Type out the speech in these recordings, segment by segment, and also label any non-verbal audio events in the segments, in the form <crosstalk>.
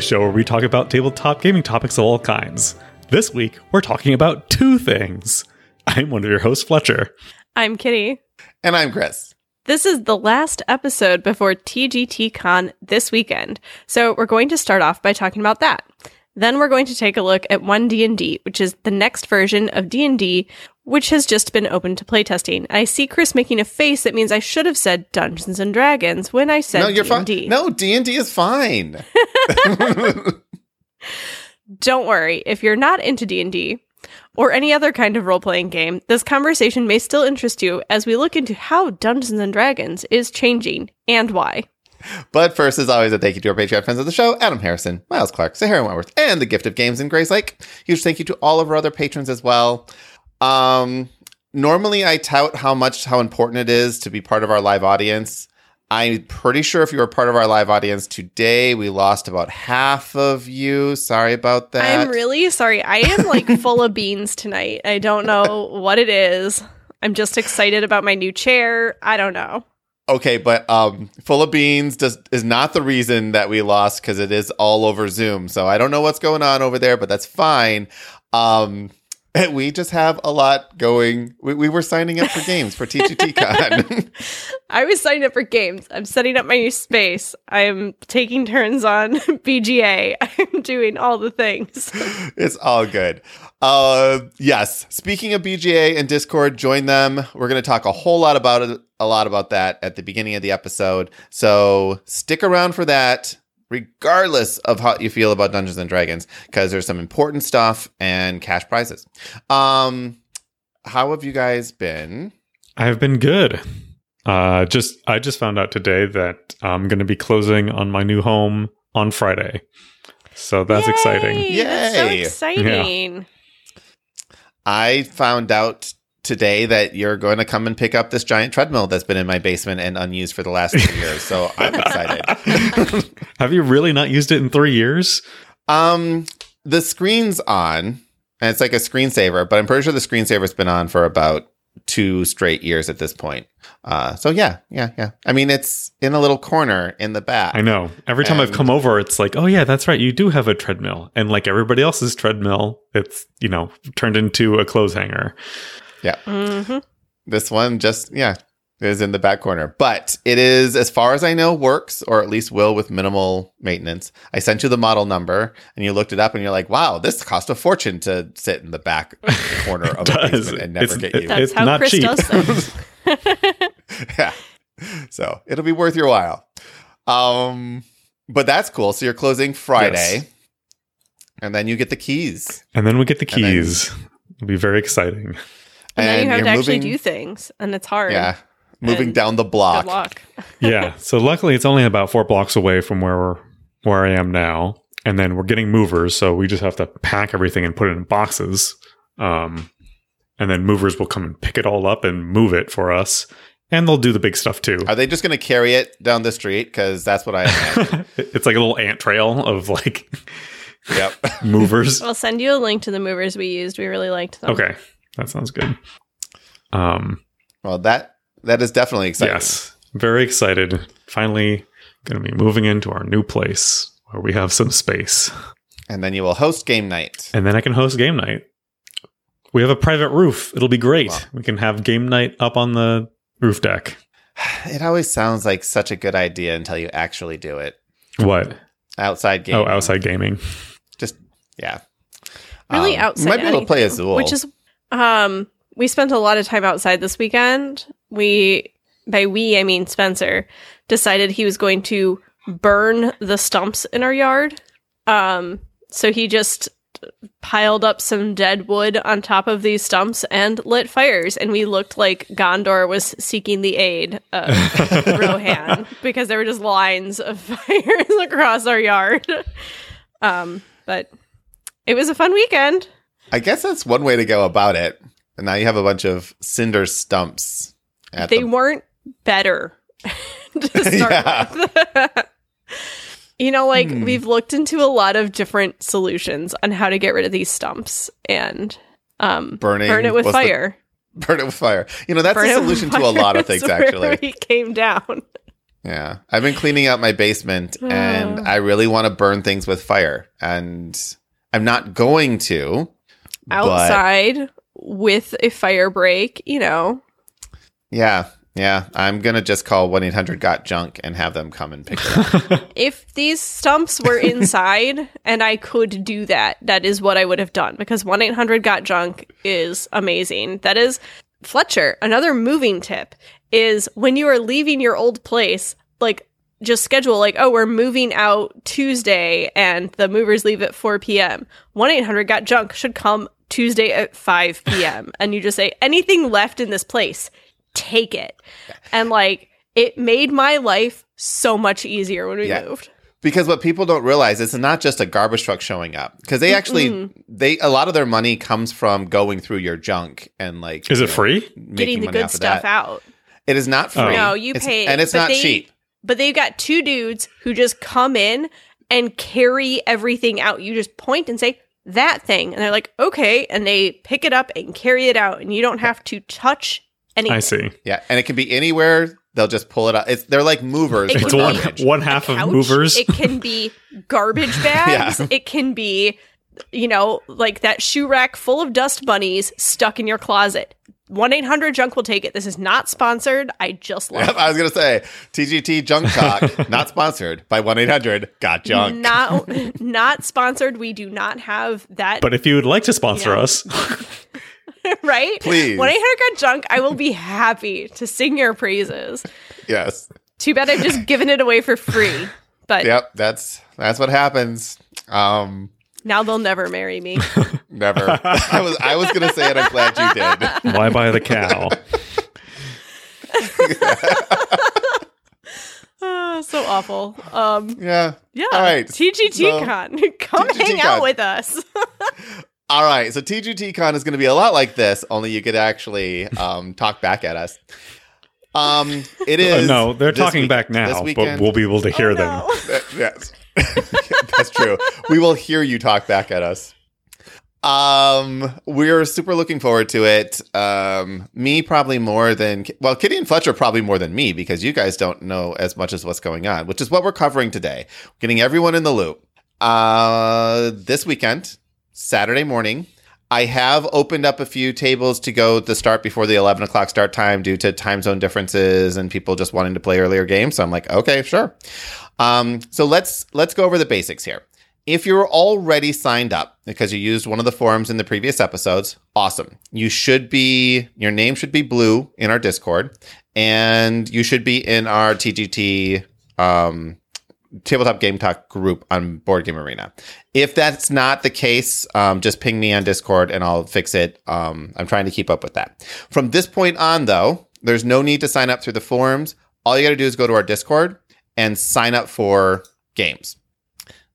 a show where we talk about tabletop gaming topics of all kinds. This week, we're talking about two things. I'm one of your hosts, Fletcher. I'm Kitty. And I'm Chris. This is the last episode before TGT this weekend, so we're going to start off by talking about that. Then we're going to take a look at 1D&D, which is the next version of D&D, which has just been open to playtesting. I see Chris making a face that means I should have said Dungeons and Dragons when I said no, you're D&D. fine. No, D&D is fine. <laughs> Don't worry, if you're not into D&D or any other kind of role-playing game, this conversation may still interest you as we look into how Dungeons and Dragons is changing and why. But first, as always, a thank you to our Patreon friends of the show, Adam Harrison, Miles Clark, Sahara Wentworth, and the Gift of Games in Grace Lake. Huge thank you to all of our other patrons as well. Um, normally I tout how much, how important it is to be part of our live audience. I'm pretty sure if you were part of our live audience today, we lost about half of you. Sorry about that. I'm really sorry. I am like <laughs> full of beans tonight. I don't know what it is. I'm just excited about my new chair. I don't know. Okay, but um, full of beans does is not the reason that we lost because it is all over Zoom. So I don't know what's going on over there, but that's fine. Um, <laughs> we just have a lot going. We, we were signing up for games for TGTCon. <laughs> <laughs> I was signing up for games. I'm setting up my new space. I'm taking turns on BGA. I'm doing all the things. it's all good. Uh, yes. Speaking of BGA and Discord, join them. We're going to talk a whole lot about it, a lot about that at the beginning of the episode. So stick around for that regardless of how you feel about Dungeons and Dragons, because there's some important stuff and cash prizes. Um, how have you guys been? I've been good. Uh, just I just found out today that I'm going to be closing on my new home on Friday, so that's Yay! Yay! exciting. That's so exciting. I found out today that you're going to come and pick up this giant treadmill that's been in my basement and unused for the last two years. So I'm excited. <laughs> Have you really not used it in three years? um, the screen's on, and it's like a screensaver, but I'm pretty sure the screensaver's been on for about two straight years at this point. Uh, so yeah, yeah, yeah. I mean, it's in a little corner in the back. I know. Every time I've come over, it's like, oh yeah, that's right. You do have a treadmill, and like everybody else's treadmill, it's you know turned into a clothes hanger. hmm This one just, yeah, is in the back corner. But it is, as far as I know, works, or at least will with minimal maintenance. I sent you the model number and you looked it up and you're like, wow, this cost a fortune to sit in the back <laughs> corner of a does. basement and never It's- get it- you. That's It's how not Chris cheap. does things. <laughs> <laughs> yeah. So it'll be worth your while. Um, but that's cool. So you're closing Friday. Yes. And then you get the keys. And then we get the And then- keys. It'll be very exciting. and then you have you're to actually moving- do things, and it's hard. Yeah. Moving down the block. Good luck. <laughs> yeah. So luckily, it's only about four blocks away from where we're, where I am now, and then we're getting movers, so we just have to pack everything and put it in boxes. Um, and then movers will come and pick it all up and move it for us, and they'll do the big stuff too. Are they just going to carry it down the street? Because that's what I imagine. <laughs> it's like a little ant trail of like yep. <laughs> movers. I'll send you a link to the movers we used. We really liked them. Okay, that sounds good. Um, Well, that that is definitely exciting. yes, very excited. Finally, going to be moving into our new place where we have some space, And then you will host game night. and then I can host game night. We have a private roof. It'll be great. Wow. We can have game night up on the roof deck. <sighs> It always sounds like such a good idea until you actually do it. What? Outside game. Oh, outside gaming. Just yeah. Really Um, outside. You might be able to play anything, Azul. Which is um we spent a lot of time outside this weekend. We by we I mean Spencer decided he was going to burn the stumps in our yard. Um so he just piled up some dead wood on top of these stumps and lit fires and we looked like Gondor was seeking the aid of <laughs> Rohan because there were just lines of <laughs> fires across our yard. Um but it was a fun weekend. I guess that's one way to go about it. And now you have a bunch of cinder stumps. At they the, weren't better <laughs> to <laughs> start Yeah. with. <laughs> you know, like Hmm. we've looked into a lot of different solutions on how to get rid of these stumps and um Burning burn it with was the- fire. burn it with fire. You know, that's Burn a solution to a lot of things, actually. we came down. Yeah. I've been cleaning out my basement <sighs> and I really want to burn things with fire. And I'm not going to. Outside with a fire break, you know. yeah. Yeah. I'm going to just call 1 800 Got Junk and have them come and pick it up. <laughs> If these stumps were inside and I could do that, that is what I would have done because 1 800 Got Junk is amazing. That is Fletcher. Another moving tip is when you are leaving your old place, like just schedule like, oh, we're moving out Tuesday and the movers leave at 4 p.m. 1 800 Got Junk should come Tuesday at 5 p.m. <laughs> and you just say, anything left in this place, take it. And like, it made my life so much easier when we Yeah. moved. because what people don't realize is it's not just a garbage truck showing up because they actually they a lot of their money comes from going through your junk and like Is it know, free? Getting the good stuff that. out. It is not free. Oh. No, you It's- pay, and it's but not they- cheap. But they've got two dudes who just come in and carry everything out. You just point and say, that thing. And they're like, okay. And they pick it up and carry it out. And you don't have to touch anything. I see. Yeah, and it can be anywhere. They'll just pull it out. It's they're like movers. It It's one, <laughs> one half of movers. It can be garbage <laughs> bags. It can be, you know, like that shoe rack full of dust bunnies stuck in your closet. 1 800 Junk will take it. This is not sponsored. I just love <laughs> Yep, I was gonna say TGT Junk Talk, <laughs> not sponsored by one eight hundred Got Junk. not not sponsored. We do not have that but if you would like to sponsor Yeah. us, <laughs> right? Please. When I hear got junk, I will be happy to sing your praises. Yes. Too bad I've just given it away for free. But Yep. That's that's what happens. Um. now they'll never marry me. Never. <laughs> I was I was gonna say it. I'm glad you did. why buy the cow? <laughs> Ah, so awful. Um Yeah. yeah. All right. TGT So- <laughs> Come TGT hang Con. out with us. All right. So TGTCon is going to be a lot like this, only you could actually um, talk back at us. Um, it is. Uh, no, they're talking week- back now, but we'll be able to hear Oh, them. no. Uh, yes, that's true. We will hear you talk back at us. Um, we're super looking forward to it. Um, me probably more than well, Kitty and Fletcher probably more than me because you guys don't know as much as what's going on, which is what we're covering today. Getting everyone in the loop. Uh, this weekend, Saturday morning, I have opened up a few tables to go to start before the 11 o'clock start time due to time zone differences and people just wanting to play earlier games. So I'm like, okay, sure. Um, so let's let's go over the basics here. If you're already signed up because you used one of the forums in the previous episodes, awesome. You should be your name should be blue in our Discord, and you should be in our TGT um, tabletop game talk group on Board Game Arena. If that's not the case, um, just ping me on Discord and I'll fix it. Um, I'm trying to keep up with that. From this point on, though, there's no need to sign up through the forums. All you got to do is go to our Discord and sign up for games.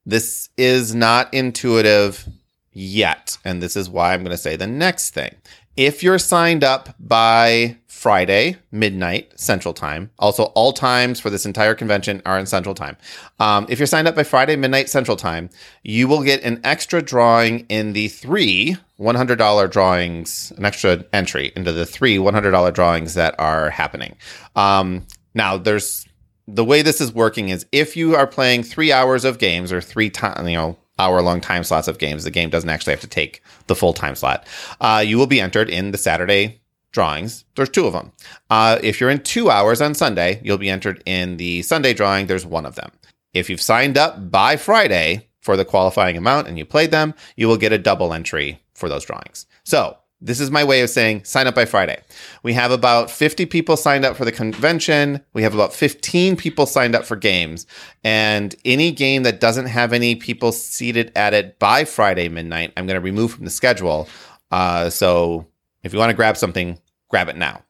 This is not intuitive yet. And this is why I'm going to say the next thing. If you're signed up by Friday, midnight Central Time, also all times for this entire convention are in Central Time. Um, if you're signed up by Friday, midnight Central Time, you will get an extra drawing in the three $100 drawings, an extra entry into the three $100 drawings that are happening. Um, now, there's the way this is working is if you are playing three hours of games or three time, you know, hour long time slots of games, the game doesn't actually have to take the full time slot. Uh, you will be entered in the Saturday drawings. There's two of them. Uh, if you're in two hours on Sunday, you'll be entered in the Sunday drawing. There's one of them. If you've signed up by Friday for the qualifying amount and you played them, you will get a double entry for those drawings. So this is my way of saying sign up by Friday. We have about 50 people signed up for the convention. We have about 15 people signed up for games. And any game that doesn't have any people seated at it by Friday midnight, I'm going to remove from the schedule. Uh, so if you want to grab something, grab it now.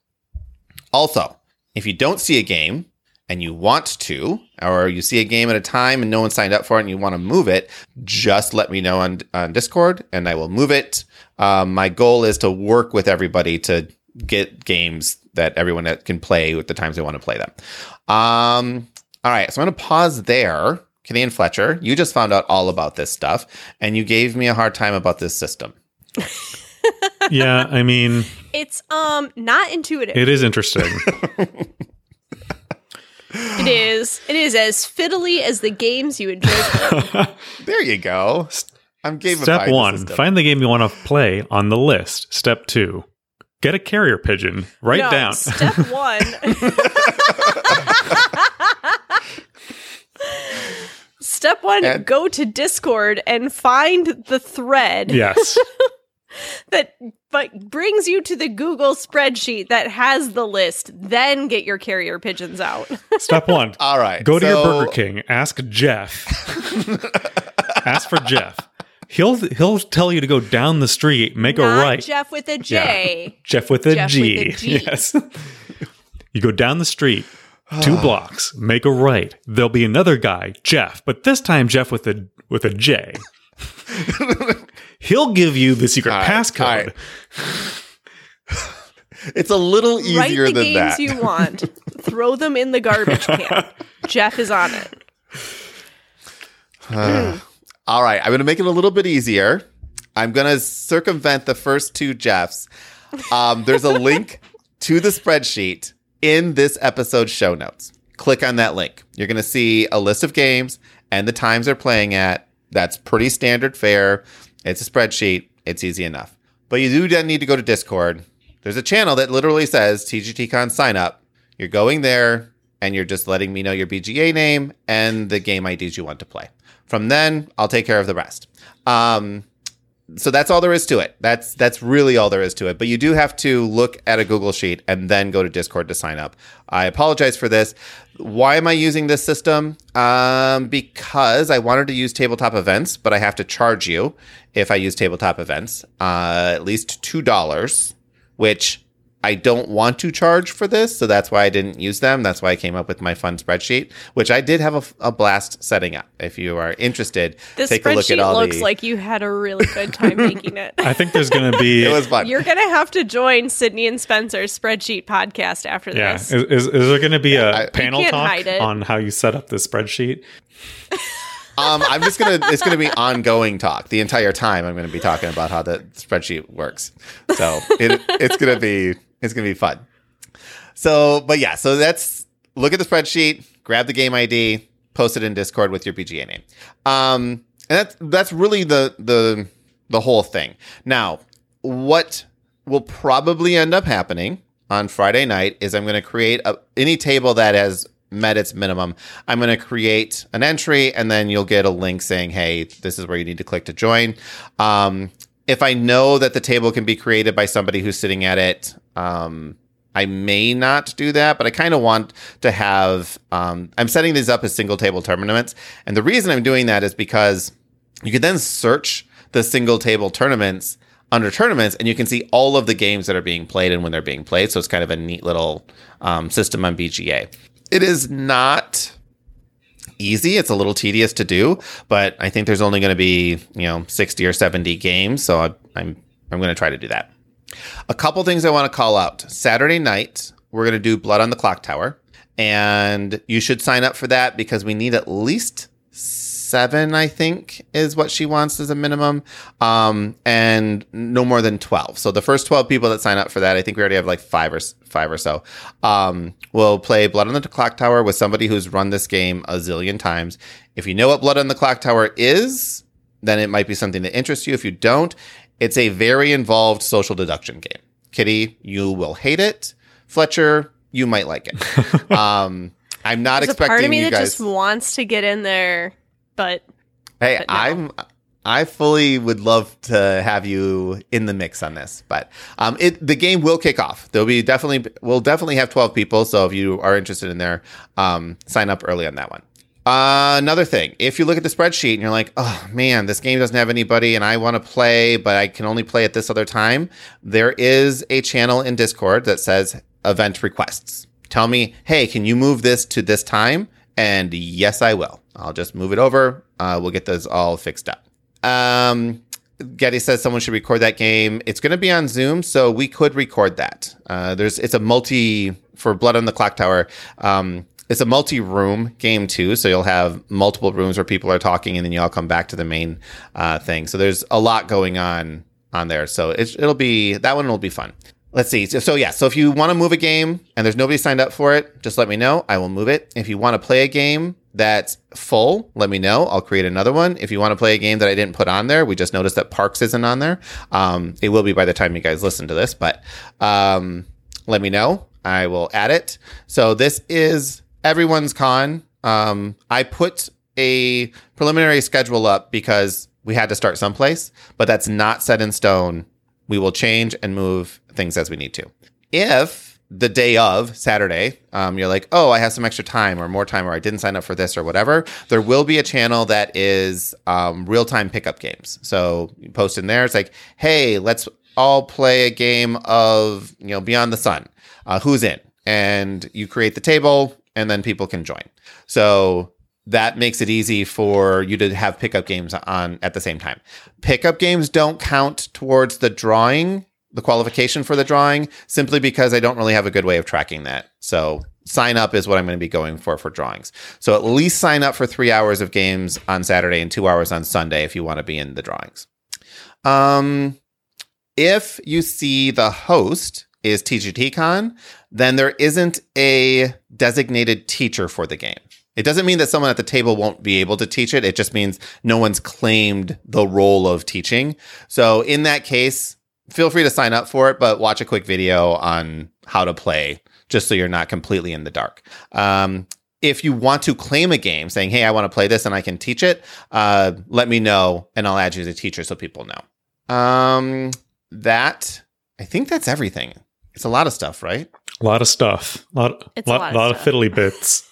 Also, if you don't see a game and you want to, or you see a game at a time and no one signed up for it and you want to move it, just let me know on, on Discord and I will move it. Um, my goal is to work with everybody to get games that everyone can play with the times they want to play them. Um, all right, so I'm going to pause there. Kitty and Fletcher, you just found out all about this stuff and you gave me a hard time about this system. <laughs> yeah, I mean, It's um not intuitive. it is interesting. <laughs> It is. It is as fiddly as the games you enjoy. <laughs> There you go. I'm gamifying Step one: system. find the game you want to play on the list. Step two: get a carrier pigeon. Write no, down. Step <laughs> one. <laughs> Step one, And- go to Discord and find the thread yes. that but brings you to the Google spreadsheet that has the list. Then get your carrier pigeons out. <laughs> Step one: All right. go to your Burger King. Ask Jeff. <laughs> ask for Jeff. He'll he'll tell you to go down the street, make a right. Jeff with a J. Jeff with a Jeff G. with a G. <laughs> Yes. you go down the street, two <sighs> blocks, make a right. There'll be another guy, Jeff, but this time Jeff with a with a J. He'll give you the secret All right, passcode. all right. <laughs> It's a little easier Write the than games that. you want. <laughs> Throw them in the garbage can. <laughs> Jeff is on it. All right, I'm going to make it a little bit easier. I'm going to circumvent the first two Jeffs. Um, there's a link to the spreadsheet in this episode's show notes. Click on that link. You're going to see a list of games and the times they're playing at. That's pretty standard fare. It's a spreadsheet. It's easy enough. But you do then need to go to Discord. There's a channel that literally says TGTCon sign up. You're going there and you're just letting me know your BGA name and the game IDs you want to play. From then, I'll take care of the rest. Um, so that's all there is to it. That's that's really all there is to it. But you do have to look at a Google Sheet and then go to Discord to sign up. I apologize for this. Why am I using this system? Um, because I wanted to use tabletop events, but I have to charge you if I use tabletop events, uh, at least two dollars, which I don't want to charge for this, so that's why I didn't use them. That's why I came up with my fun spreadsheet, which I did have a, a blast setting up. If you are interested, This take a look at spreadsheet all looks the. like you had a really good time making it. I think there's going to be <laughs> it was fun. You're gonna have to join Sydney and Spencer's spreadsheet podcast after yeah. this. Is, is, is there going to be a I- panel talk on how you set up this spreadsheet? <laughs> Um, I'm just gonna. It's gonna be ongoing talk the entire time. I'm gonna be talking about how the spreadsheet works. So it, it's gonna be it's gonna be fun. So, but yeah. So that's look at the spreadsheet, grab the game ID, post it in Discord with your BGA name. Um, and that's that's really the the the whole thing. Now, what will probably end up happening on Friday night is I'm going to create a, any table that has met its minimum. I'm going to create an entry and then you'll get a link saying, hey, this is where you need to click to join. Um, if I know that the table can be created by somebody who's sitting at it, um, I may not do that, but I kind of want to have. Um, I'm setting these up as single table tournaments, and the reason I'm doing that is because you can then search the single table tournaments under tournaments, and you can see all of the games that are being played and when they're being played. So it's kind of a neat little um, system on BGA. It is not easy. It's a little tedious to do, but I think there's only going to be you know 60 or 70 games, so I, I'm I'm going to try to do that. A couple things I want to call out. Saturday night, we're going to do Blood on the Clocktower. And you should sign up for that because we need at least seven, I think, is what she wants as a minimum. Um, and no more than 12. So the first 12 people that sign up for that, I think we already have like five or five or so. Um, will play Blood on the Clocktower with somebody who's run this game a zillion times. If you know what Blood on the Clocktower is, then it might be something that interests you. If you don't, it's a very involved social deduction game. Kitty, you will hate it. Fletcher, you might like it. <laughs> um, I'm not There's a expecting part of me you that guys. just wants to get in there, but hey, but no. I'm. I fully would love to have you in the mix on this, but um, it the game will kick off. There'll be definitely we'll definitely have 12 people. So if you are interested in there, um, sign up early on that one. Uh, another thing, if you look at the spreadsheet and you're like, oh man, this game doesn't have anybody and I want to play, but I can only play at this other time, there is a channel in Discord that says event requests. Tell me, hey, can you move this to this time? And yes, I will. I'll just move it over. Uh, we'll get those all fixed up. Um, Getty says someone should record that game. It's going to be on Zoom, so we could record that. Uh, there's it's a multi for Blood on the Clocktower. Um, it's a multi-room game too, so you'll have multiple rooms where people are talking, and then you all come back to the main uh, thing. So there's a lot going on on there. So it, it'll be that one will be fun. let's see. So, so yeah, so if you want to move a game and there's nobody signed up for it, just let me know. I will move it. If you want to play a game that's full, let me know. I'll create another one. If you want to play a game that I didn't put on there, we just noticed that Parks isn't on there. Um, it will be by the time you guys listen to this, but um, let me know. I will add it. So this is everyone's con. Um, I put a preliminary schedule up because we had to start someplace, but that's not set in stone. We will change and move things as we need to. If the day of Saturday, um, you're like, oh, I have some extra time or more time, or I didn't sign up for this or whatever, there will be a channel that is um, real time pickup games. So you post in there, it's like, hey, let's all play a game of you know Beyond the Sun. Uh, who's in? And you create the table, and then people can join. So that makes it easy for you to have pickup games on at the same time. Pickup games don't count towards the drawing, the qualification for the drawing, simply because I don't really have a good way of tracking that. So sign up is what I'm going to be going for for drawings. So at least sign up for three hours of games on Saturday and two hours on Sunday if you want to be in the drawings. Um, if you see the host is TGTCon, then there isn't a designated teacher for the game. It doesn't mean that someone at the table won't be able to teach it. It just means no one's claimed the role of teaching. So in that case, feel free to sign up for it, but watch a quick video on how to play just so you're not completely in the dark. Um, if you want to claim a game saying, hey, I want to play this and I can teach it, uh, let me know and I'll add you as a teacher so people know. Um, that, I think that's everything. It's a lot of stuff, right? A lot of stuff. A lot, It's a lot, lot of lot of fiddly <laughs> bits.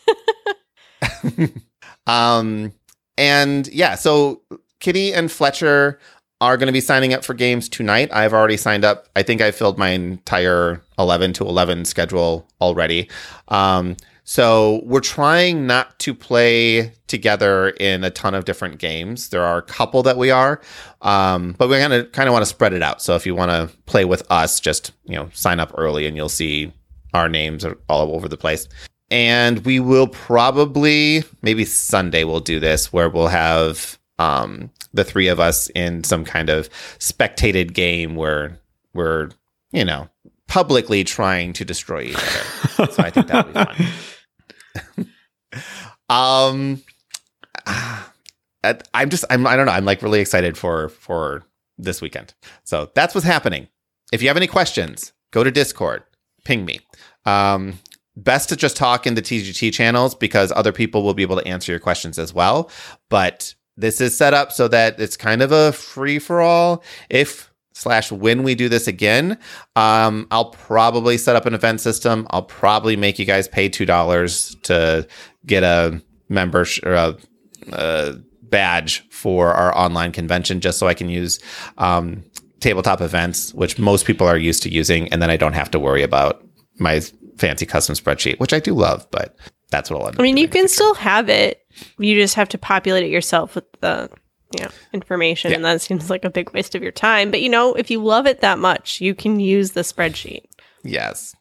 <laughs> um, and yeah, so Kitty and Fletcher are going to be signing up for games tonight. I've already signed up. I think I filled my entire 11 to 11 schedule already. Um, so we're trying not to play together in a ton of different games. There are a couple that we are, um, but we're gonna kind of want to spread it out. So if you want to play with us, just you know sign up early, and you'll see our names are all over the place. And we will probably maybe Sunday we'll do this where we'll have um, the three of us in some kind of spectated game where we're you know publicly trying to destroy each other. so I think that'll be fun. <laughs> um, <sighs> I'm just I'm I don't know I'm like really excited for for this weekend. So that's what's happening. If you have any questions, go to Discord, ping me. Um, best to just talk in the TGT channels because other people will be able to answer your questions as well. But this is set up so that it's kind of a free for all. If slash when we do this again, um, I'll probably set up an event system. I'll probably make you guys pay two dollars to get a membership or a, a badge for our online convention, just so I can use um, tabletop events, which most people are used to using, and then I don't have to worry about my fancy custom spreadsheet, which I do love, but that's what I'll end I mean, you can still have it. You just have to populate it yourself with the know information, and that seems like a big waste of your time. But you know, if you love it that much, you can use the spreadsheet. Yes.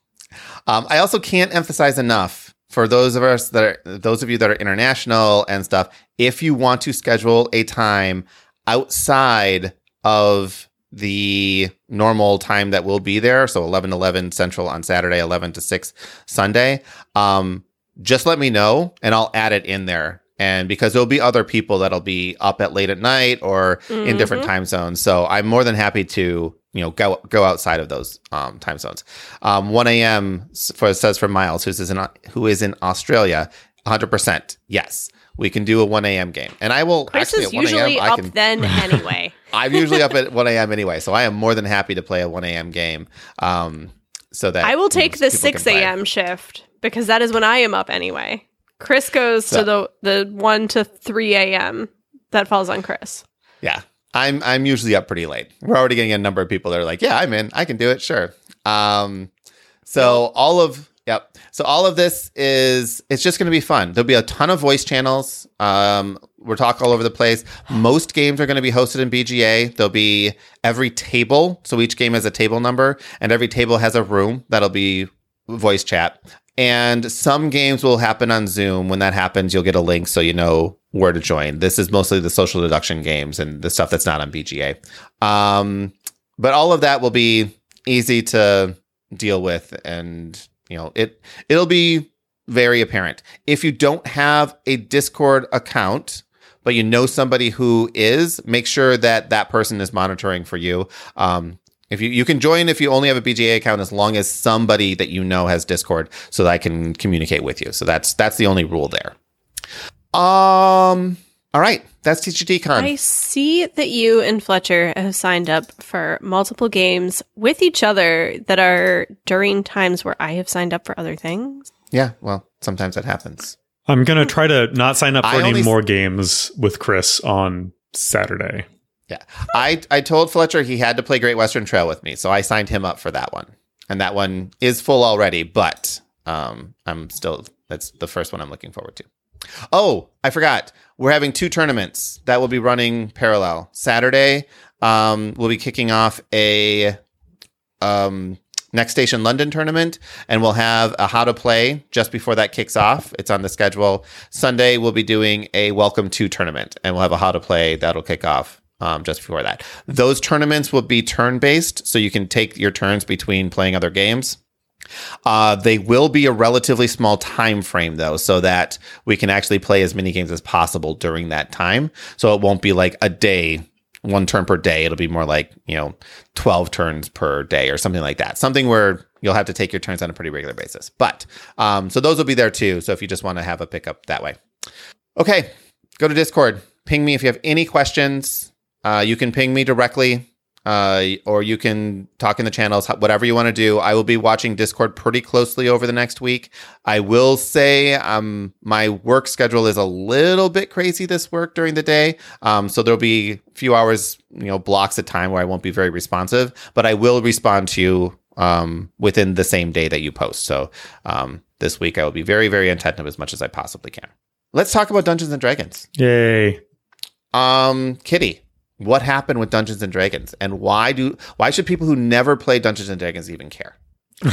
Um, I also can't emphasize enough for those of us that are those of you that are international and stuff. If you want to schedule a time outside of the normal time that we'll be there, so 11 11 Central on Saturday, 11 to 6 Sunday, um, just let me know and I'll add it in there. And because there'll be other people that'll be up at late at night or in different time zones. So I'm more than happy to, you know, go go outside of those um, time zones. Um, 1 a.m. for says for Miles, who's in who is in Australia, 100 percent yes. We can do a 1 a.m. game, and I will Chris actually is at 1 usually. Up can then <laughs> anyway. I'm usually up at <laughs> 1 a.m. anyway, so I am more than happy to play a 1 a.m. game. Um, so that I will take the people can six play. a.m. shift because that is when I am up anyway. Chris goes So- to the the one to three a.m. That falls on Chris. Yeah, I'm I'm usually up pretty late. We're already getting a number of people that are like, "Yeah, I'm in. I can do it. Sure." Um, so all of yep. So all of this is it's just going to be fun. There'll be a ton of voice channels. Um, we're talking all over the place. Most games are going to be hosted in BGA. There'll be every table. So each game has a table number, and every table has a room that'll be voice chat. And some games will happen on Zoom. When that happens, you'll get a link so you know where to join. This is mostly the social deduction games and the stuff that's not on BGA. Um, but all of that will be easy to deal with and you know it it'll be very apparent if you don't have a discord account but you know somebody who is make sure that that person is monitoring for you um, if you, you can join if you only have a BGA account as long as somebody that you know has Discord so that I can communicate with you. So that's that's the only rule there. Um all right, that's TGT Con. I see that you and Fletcher have signed up for multiple games with each other that are during times where I have signed up for other things. Yeah, well, sometimes that happens. I'm gonna try to not sign up for I any only s- more games with Chris on Saturday. Yeah. I I told Fletcher he had to play Great Western Trail with me, so I signed him up for that one. And that one is full already, but um I'm still that's the first one I'm looking forward to. Oh, I forgot. We're having two tournaments that will be running parallel. Saturday, um, we'll be kicking off a um Next Station London tournament, and we'll have a how to play just before that kicks off. It's on the schedule. Sunday, we'll be doing a Welcome to tournament, and we'll have a how to play that'll kick off um, just before that. Those tournaments will be turn based, so you can take your turns between playing other games. Uh, they will be a relatively small time frame though, so that we can actually play as many games as possible during that time. So it won't be like a day, one turn per day. It'll be more like you know, twelve turns per day or something like that. Something where you'll have to take your turns on a pretty regular basis. But um, so those will be there too. So if you just want to have a pickup that way, okay, go to Discord. Ping me if you have any questions. Uh, you can ping me directly uh, or you can talk in the channels, whatever you want to do. I will be watching Discord pretty closely over the next week. I will say, um, my work schedule is a little bit crazy this work during the day. Um, so there'll be a few hours, you know, blocks of time where I won't be very responsive, but I will respond to you, um, within the same day that you post. So, um, this week I will be very, very attentive as much as I possibly can. Let's talk about Dungeons and Dragons. Yay! Um, Kitty, what happened with Dungeons and Dragons, and why do why should people who never play Dungeons and Dragons even care? <laughs> For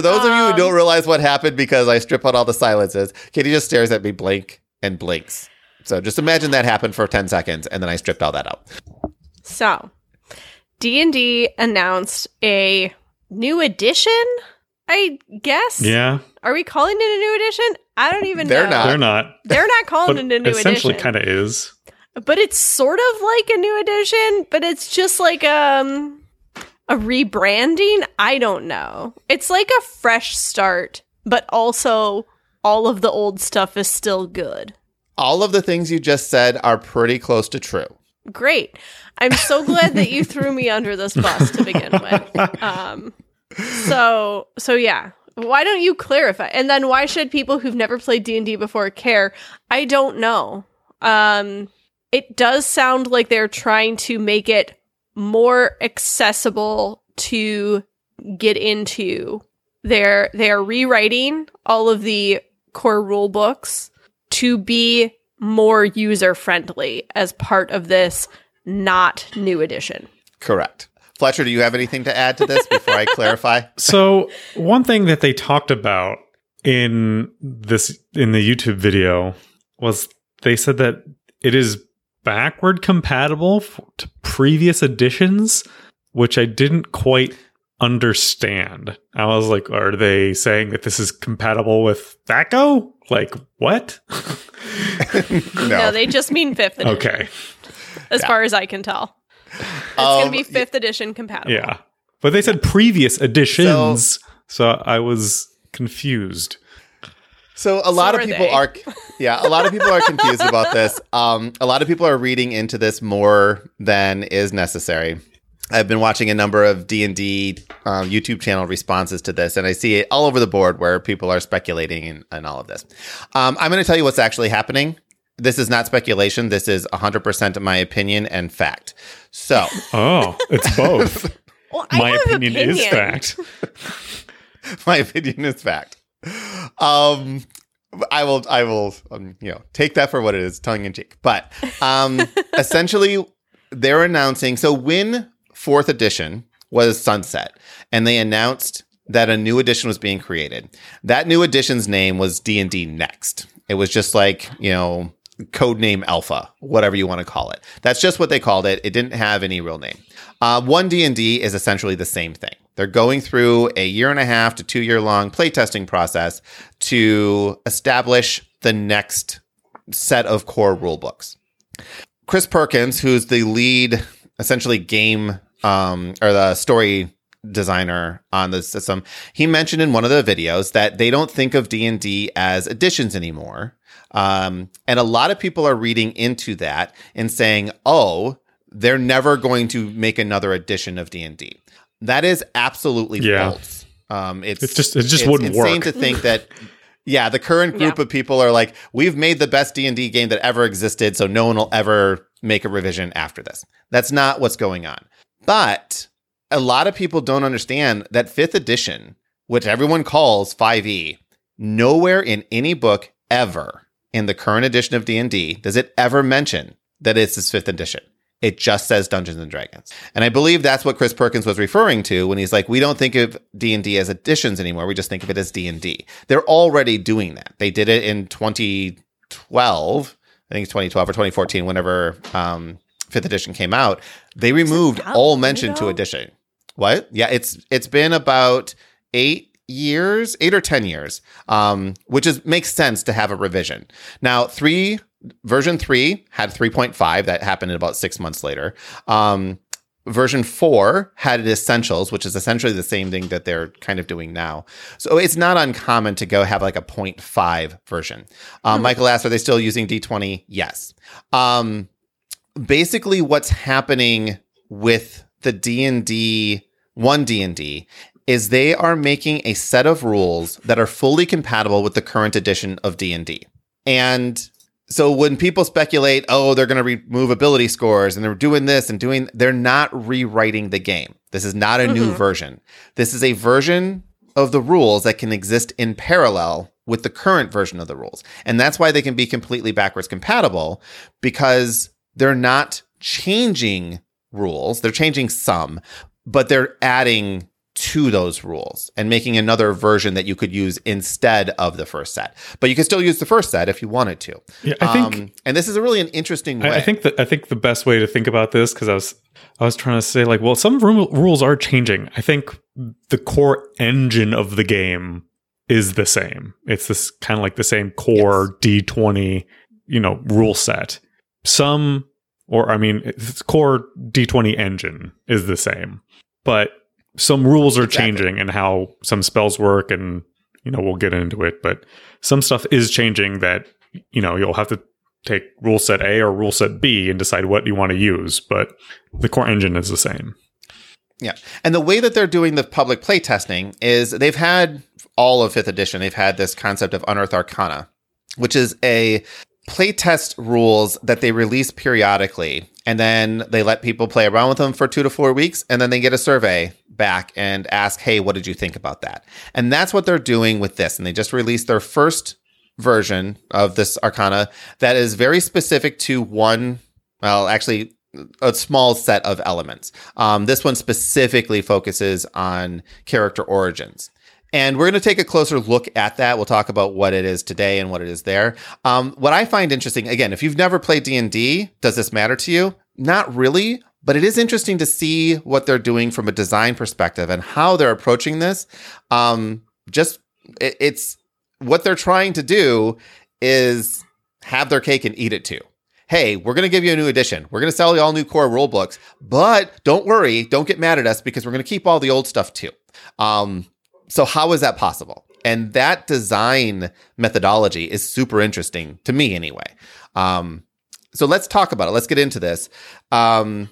those of you who Um, don't realize what happened because I strip out all the silences, Kitty just stares at me, blink and blinks. So just imagine that happened for ten seconds, and then I stripped all that out. So, D&D announced a new edition, I guess. yeah, Are we calling it a new edition? I don't even They're know. not. they're not. They're not calling it a new edition. essentially, edition. kind of is. but it's sort of like a new edition, but it's just like um a rebranding. I don't know. It's like a fresh start, but also all of the old stuff is still good. All of the things you just said are pretty close to true. Great. I'm so glad that you threw me under this bus to begin with. <laughs> Um so so yeah. Why don't you clarify? And then why should people who've never played D&D before care? I don't know. Um it does sound like they're trying to make it more accessible to get into. They're they're rewriting all of the core rule books to be more user friendly as part of this not new edition. Correct. Fletcher, do you have anything to add to this before I <laughs> clarify? So one thing that they talked about in this in the YouTube video was they said that it is backward compatible f- to previous editions, which I didn't quite understand. I was like, are they saying that this is compatible with THAC0? Like what? <laughs> <laughs> No, they just mean fifth edition, okay. as Yeah. far as I can tell. <laughs> It's Um, going to be fifth edition compatible. Yeah. But they said previous editions. So, I was confused. So a lot So of people they. are yeah, a lot of people are confused about this. <laughs> Um a lot of people are reading into this more than is necessary. I've been watching a number of D&D um, YouTube channel responses to this and I see it all over the board where people are speculating and, and all of this. Um, I'm going to tell you what's actually happening. This is not speculation. This is 100% my opinion and fact. So, <laughs> Oh, it's both. <laughs> Well, My have an opinion, is fact. <laughs> my opinion is fact. Um, I will, I will, um, you know, take that for what it is, tongue in cheek. But um, essentially, they're announcing. So when fourth edition was sunset, and they announced that a new edition was being created. That new edition's name was D and D Next. It was just like you know codename Alpha, whatever you want to call it. That's just what they called it. It didn't have any real name. Uh, One D and D is essentially the same thing. They're going through a year and a half to two year long playtesting process to establish the next set of core rule books. Chris Perkins, who's the lead, essentially game um, or the story designer on the system, he mentioned in one of the videos that they don't think of D and D as editions anymore, um, and a lot of people are reading into that and saying, "Oh, they're never going to make another edition of D and D." That is absolutely Yeah. false. Um, it's It just- it just it's wouldn't insane work. to think that. <laughs> Yeah, the current group Yeah. of people are like, we've made the best D and D game that ever existed, so no one will ever make a revision after this. That's not what's going on. But a lot of people don't understand that fifth edition, which everyone calls 5e, nowhere in any book ever in the current edition of D&D does it ever mention that it's this fifth edition. It just says Dungeons and Dragons. And I believe that's what Chris Perkins was referring to when he's like, we don't think of D&D as editions anymore. We just think of it as D&D. They're already doing that. They did it in 2012. I think it's 2012 or 2014, whenever um, fifth edition came out. They removed all mention to edition. What? Yeah, it's it's been about eight years, eight or ten years, um, which is makes sense to have a revision. Now, three version three had three point five that happened about six months later. Um, version four had essentials, which is essentially the same thing that they're kind of doing now. So it's not uncommon to go have like a 0.5 version. Um, Michael asked, are they still using D20? Yes. Um, basically what's happening with the D&D, one D&D, is they are making a set of rules that are fully compatible with the current edition of D&D. And so when people speculate, oh, they're going to remove ability scores and they're doing this and doing, they're not rewriting the game. This is not a new Mhm. version. This is a version of the rules that can exist in parallel with the current version of the rules. And that's why they can be completely backwards compatible because they're not changing rules. They're changing some, but they're adding to those rules and making another version that you could use instead of the first set. But you can still use the first set if you wanted to. Yeah, I think um, and this is a really an interesting way. I, I think that I think the best way to think about this because I was I was trying to say like, well, some ru- rules are changing. I think the core engine of the game is the same. It's this kind of like the same core D twenty, you know, rule set. Some, or I mean, its core D twenty engine is the same, but some rules are Exactly. changing and how some spells work, and you know, we'll get into it. But some stuff is changing that you know you'll have to take rule set A or rule set B and decide what you want to use, but the core engine is the same. Yeah. And the way that they're doing the public play testing is they've had all of fifth edition, they've had this concept of Unearthed Arcana, which is a playtest rules that they release periodically. And then they let people play around with them for two to four weeks. And then they get a survey back and ask, hey, what did you think about that? And that's what they're doing with this. And they just released their first version of this Arcana that is very specific to one, well, actually, a small set of elements. Um, this one specifically focuses on character origins. And we're going to take a closer look at that. We'll talk about what it is today and what it is there. Um, what I find interesting, again, if you've never played D&D, does this matter to you? Not really, but it is interesting to see what they're doing from a design perspective and how they're approaching this. Um, just, it, it's what they're trying to do is have their cake and eat it too hey, we're going to give you a new edition. We're going to sell you all new core rule books, but don't worry, don't get mad at us because we're going to keep all the old stuff too. Um, so how is that possible? And that design methodology is super interesting to me anyway. Um, so let's talk about it. Let's get into this. Um,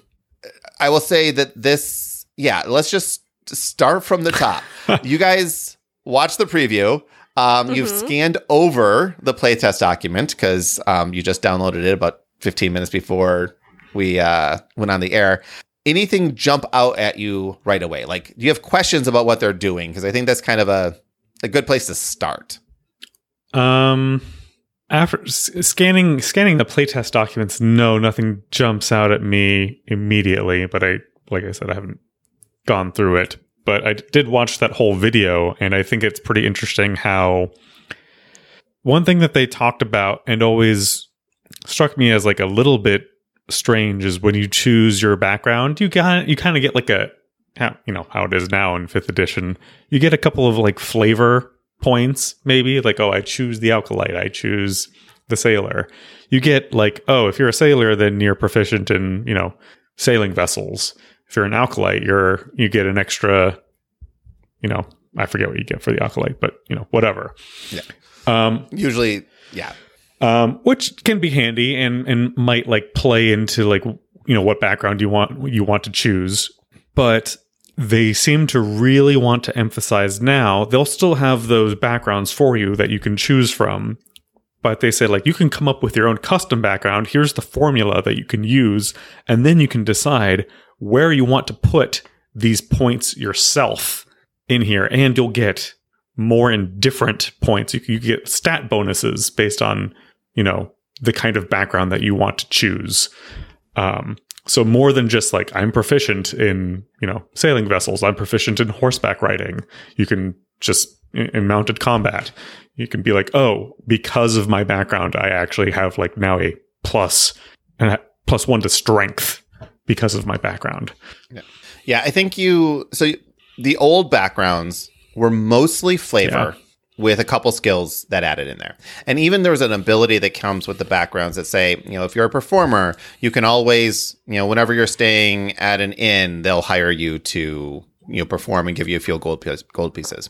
I will say that this, yeah, let's just start from the top. <laughs> you guys watch the preview. Um, You've Mhm. scanned over the playtest document because um, you just downloaded it about 15 minutes before we uh, went on the air. Anything jump out at you right away? Like, do you have questions about what they're doing? Because I think that's kind of a, a good place to start. Um, after scanning scanning the playtest documents, no, nothing jumps out at me immediately. But I, like I said, I haven't gone through it. But I did watch that whole video, and I think it's pretty interesting how one thing that they talked about and always struck me as like a little bit strange is when you choose your background, you got you kind of get like a how you know how it is now in fifth edition. You get a couple of like flavor points, maybe like oh, I choose the acolyte, I choose the sailor. You get like oh, if you're a sailor, then you're proficient in you know sailing vessels. If you're an acolyte, you're you get an extra, you know, I forget what you get for the acolyte, but you know whatever. Yeah. Um, Usually, yeah. Um, which can be handy and and might like play into like you know what background you want you want to choose. But they seem to really want to emphasize now they'll still have those backgrounds for you that you can choose from. But they say like you can come up with your own custom background. Here's the formula that you can use. And then you can decide where you want to put these points yourself in here. And you'll get more and different points. You, you get stat bonuses based on you know the kind of background that you want to choose. Um, so more than just like i'm proficient in you know sailing vessels i'm proficient in horseback riding. You can just in, mounted combat you can be like oh because of my background i actually have like now a plus and a plus one to strength because of my background. Yeah, Yeah, I think you. So the old backgrounds were mostly flavor with a couple skills that added in there. And even there's an ability that comes with the backgrounds that say, you know, if you're a performer, you can always, you know, whenever you're staying at an inn, they'll hire you to, you know, perform and give you a few gold, piece, gold pieces.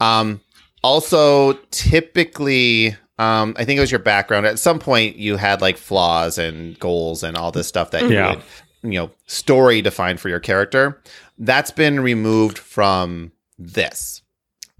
Um, also, typically, um, I think it was your background. At some point, you had like flaws and goals and all this stuff that you Yeah. would, you know, story defined for your character. That's been removed from this.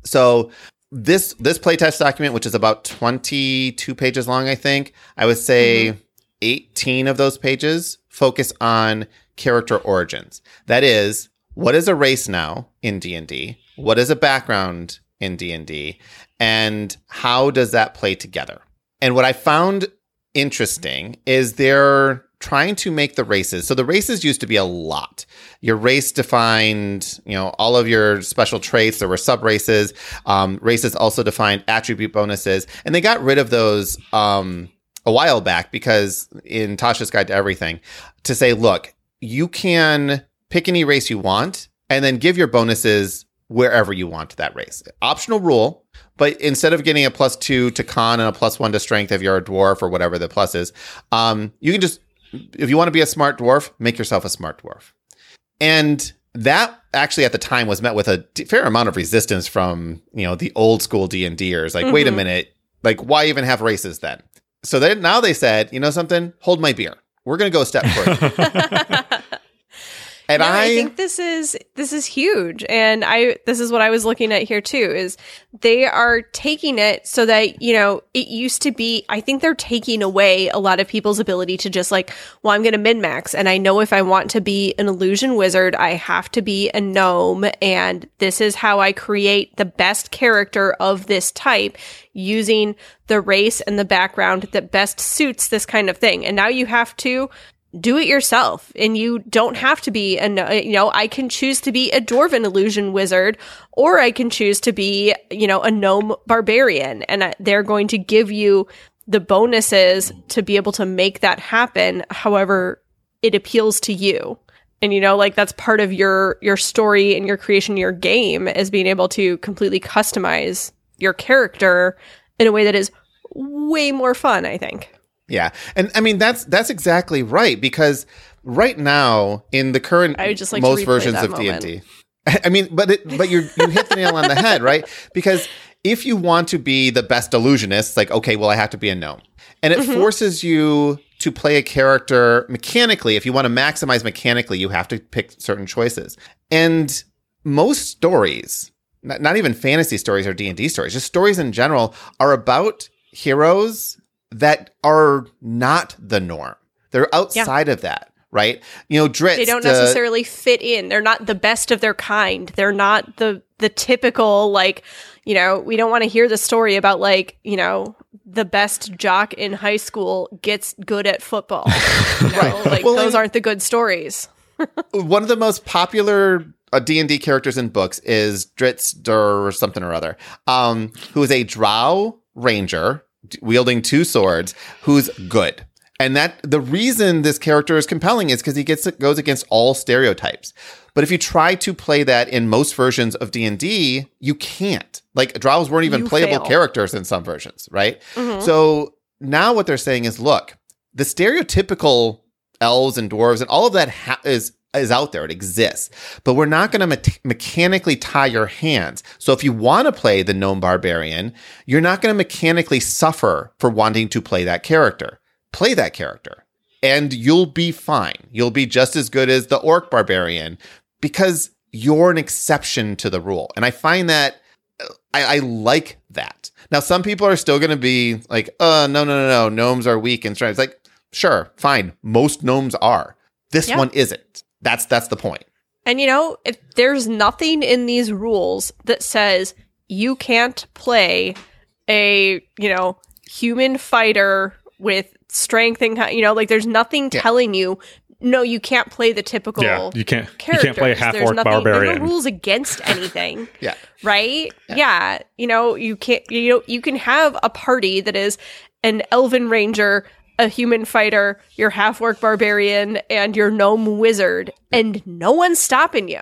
So this this playtest document, which is about twenty two pages long, I think, I would say mm-hmm. eighteen of those pages focus on character origins. That is, what is a race now in D and D? What is a background in D and D? And how does that play together? And what I found interesting is they're trying to make the races. So the races used to be a lot. Your race defined, you know, all of your special traits. There were sub races. Um, races also defined attribute bonuses, and they got rid of those um, a while back because in Tasha's Guide to Everything, to say, look, you can pick any race you want, and then give your bonuses wherever you want that race. Optional rule, but instead of getting a plus two to con and a plus one to strength if you're a dwarf or whatever the plus is, um, you can just, if you want to be a smart dwarf, make yourself a smart dwarf. And that actually at the time was met with a fair amount of resistance from, you know, the old school D&Ders. Like, wait a Mhm. minute, like why even have races then? So then now they said, you know something, hold my beer. We're going to go a step further. <laughs> And No, I, I think this is this is huge. And I this is what I was looking at here too is they are taking it so that you know it used to be I think they're taking away a lot of people's ability to just like well I'm going to min max and I know if I want to be an illusion wizard I have to be a gnome. And this is how I create the best character of this type using the race and the background that best suits this kind of thing. And now you have to do it yourself. And you don't have to be a you know i can choose to be a dwarven illusion wizard or i can choose to be you know a gnome barbarian. And they're going to give you the bonuses to be able to make that happen however it appeals to you. And you know like that's part of your your story and your creation your game is being able to completely customize your character in a way that is way more fun i think Yeah. And I mean that's that's exactly right because right now in the current I would just like most versions of D&D. <laughs> I mean, but it, but you you hit the nail on the head, right? Because if you want to be the best illusionist, like okay, well I have to be a gnome. And it Mhm. forces you to play a character mechanically. If you want to maximize mechanically, you have to pick certain choices. And most stories, not, not even fantasy stories or D&D stories, just stories in general are about heroes that are not the norm. They're outside of that, right? You know, Drizzt. they don't uh, necessarily fit in. They're not the best of their kind. They're not the the typical like, you know, we don't want to hear the story about like, you know, the best jock in high school gets good at football. <laughs> You know, Right. like Well, those aren't the good stories. <laughs> one of the most popular uh, D&D characters in books is Drizzt Dur or something or other, um, who is a drow ranger d- wielding two swords who's good. And that the reason this character is compelling is because he gets goes against all stereotypes. But if you try to play that in most versions of D&D, you can't. Like Drows weren't even You playable fail. characters in some versions, right? Mhm. So now what they're saying is, look, the stereotypical elves and dwarves and all of that ha- is is out there. It exists, but we're not going to me- mechanically tie your hands. So if you want to play the gnome barbarian, you're not going to mechanically suffer for wanting to play that character. Play that character, and you'll be fine. You'll be just as good as the orc barbarian because you're an exception to the rule. And I find that I, I like that. Now, some people are still going to be like, uh, no, no, no, no, gnomes are weak and strong. It's like, sure, fine. Most gnomes are. This Yeah. one isn't. That's that's the point. And you know, if there's nothing in these rules that says you can't play a, you know, human fighter with strength and you know, like there's nothing Yeah. telling you no, you can't play the typical Yeah, you can't. You can't play a half orc nothing, There barbarian. no rules against <laughs> anything. Yeah. right? Yeah. You know, you can't you know, you can have a party that is an elven ranger, a human fighter, your half orc barbarian, and your gnome wizard, and no one's stopping you.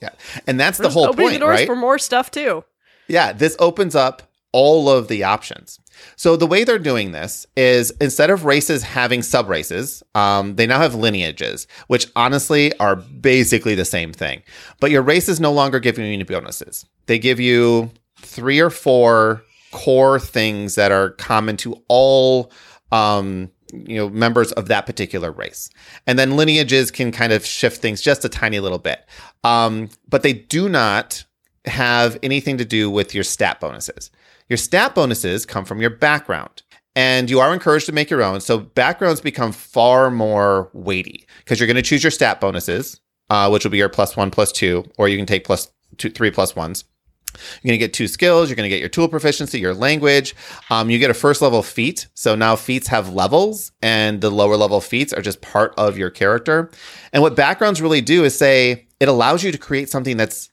Yeah. And that's the whole opening point, the doors right? for more stuff too. Yeah, this opens up all of the options. So the way they're doing this is instead of races having sub races, um, they now have lineages, which honestly are basically the same thing. But your races no longer give you any bonuses. They give you three or four core things that are common to all um, you know members of that particular race. And then lineages can kind of shift things just a tiny little bit. Um, but they do not have anything to do with your stat bonuses. Your stat bonuses come from your background and you are encouraged to make your own. So backgrounds become far more weighty because you're going to choose your stat bonuses uh, which will be your plus one plus two or you can take plus two three plus ones you're going to get two skills. You're going to get your tool proficiency, your language. Um, you get a first level feat. So now feats have levels, and the lower level feats are just part of your character. And what backgrounds really do is say it allows you to create something that's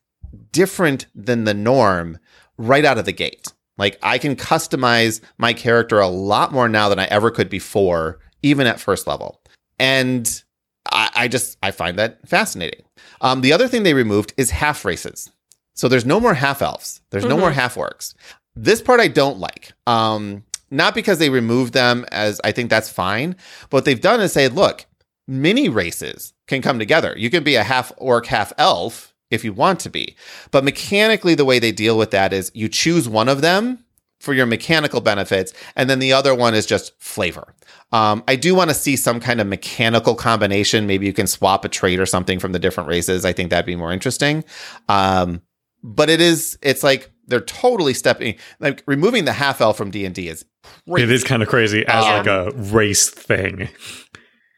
different than the norm right out of the gate. Like I can customize my character a lot more now than I ever could before, even at first level. And I, I just I find that fascinating. Um, the other thing they removed is half races. So there's no more half elves. There's no Mhm. more half orcs. This part I don't like. Um, not because they removed them, as I think that's fine. But what they've done is say, look, many races can come together. You can be a half orc, half elf if you want to be. But mechanically, the way they deal with that is you choose one of them for your mechanical benefits, and then the other one is just flavor. Um, I do want to see some kind of mechanical combination. Maybe you can swap a trait or something from the different races. I think that'd be more interesting. Um, but it is, it's like they're totally stepping, like removing the half elf from D and D is crazy. It is kind of crazy as Yeah. like a race thing.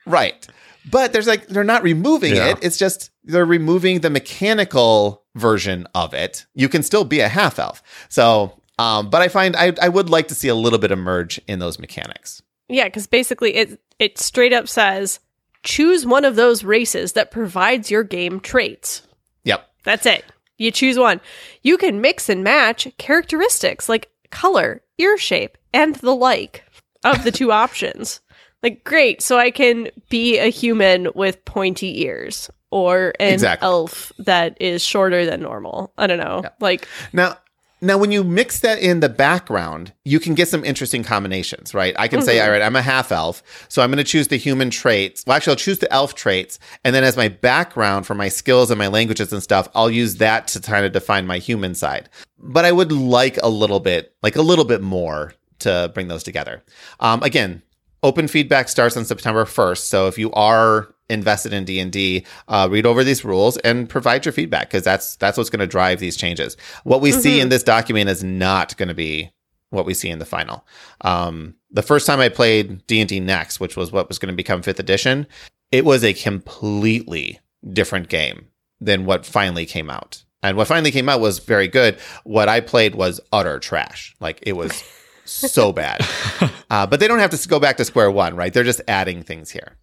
Right. But there's like they're not removing Yeah. it. It's just they're removing the mechanical version of it. You can still be a half elf. So, um, but I find I I would like to see a little bit of merge in those mechanics. Yeah, because basically it it straight up says choose one of those races that provides your game traits. Yep. That's it. You choose one. You can mix and match characteristics like color, ear shape, and the like of the two <laughs> options. Like, great. So I can be a human with pointy ears or an Exactly. elf that is shorter than normal. I don't know. Yeah. Like, Now, now when you mix that in the background, you can get some interesting combinations, right? I can say, Mhm. all right, I'm a half elf, so I'm going to choose the human traits. Well, actually, I'll choose the elf traits, and then as my background for my skills and my languages and stuff, I'll use that to kind of define my human side. But I would like a little bit, like a little bit more to bring those together. Um, again, open feedback starts on September 1st, so if you are invested in D&D, uh, read over these rules and provide your feedback because that's that's what's going to drive these changes. What we see Mhm. in this document is not going to be what we see in the final. Um, the first time I played D&D Next, which was what was going to become 5th edition, it was a completely different game than what finally came out. And what finally came out was very good. What I played was utter trash. Like it was <laughs> so bad. <laughs> Uh, but they don't have to go back to square one, right? They're just adding things here.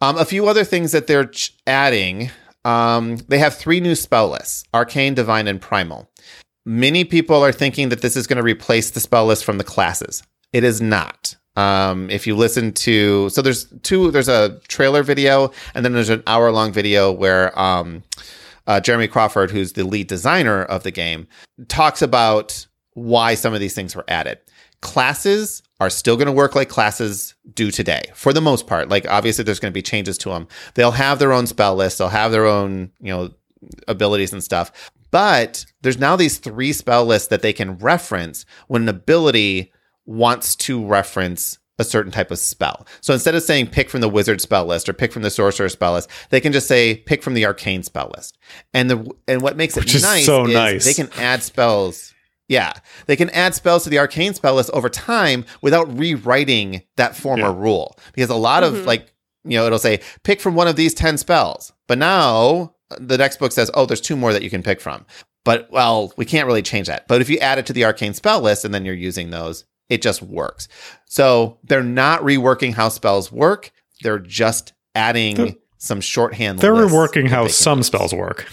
Um, a few other things that they're ch- adding. Um, they have three new spell lists: Arcane, Divine, and Primal. Many people are thinking that this is going to replace the spell list from the classes. It is not. Um, if you listen to, so there's two, there's a trailer video and then there's an hour long video where, um, uh, Jeremy Crawford, who's the lead designer of the game, talks about why some of these things were added. Classes are still going to work like classes do today for the most part. Like obviously there's going to be changes to them. They'll have their own spell list. They'll have their own, you know, abilities and stuff. But there's now these three spell lists that they can reference when an ability wants to reference a certain type of spell. So instead of saying pick from the wizard spell list or pick from the sorcerer spell list, they can just say pick from the arcane spell list. And the and what makes it Which is nice so is nice. they can add spells. Yeah, they can add spells to the arcane spell list over time without rewriting that former Yeah. rule. Because a lot of Mhm. like you know it'll say pick from one of these 10 spells. But now the next book says, "Oh, there's two more that you can pick from." But well, we can't really change that. But if you add it to the arcane spell list and then you're using those, it just works. So they're not reworking how spells work. They're just adding They're- some shorthand. They're reworking how some use. spells work.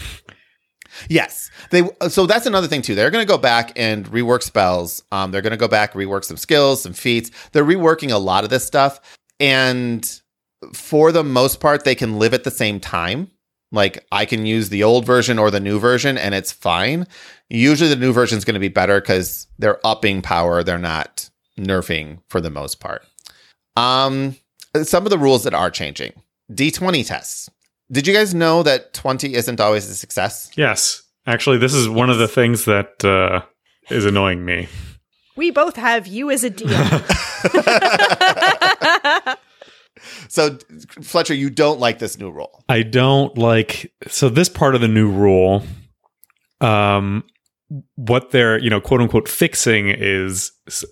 Yes, they. So that's another thing too. They're going to go back and rework spells. Um, they're going to go back rework some skills, some feats. They're reworking a lot of this stuff, and for the most part, they can live at the same time. Like I can use the old version or the new version, and it's fine. Usually, the new version is going to be better because they're upping power. They're not nerfing for the most part. Um, some of the rules that are changing. D20 tests. Did you guys know that 20 isn't always a success? Yes. Actually, this is one of the things that uh, is annoying me. We both have you as a DM. <laughs> <laughs> So, Fletcher, you don't like this new rule. I don't like so this part of the new rule um what they're, you know, quote unquote fixing is so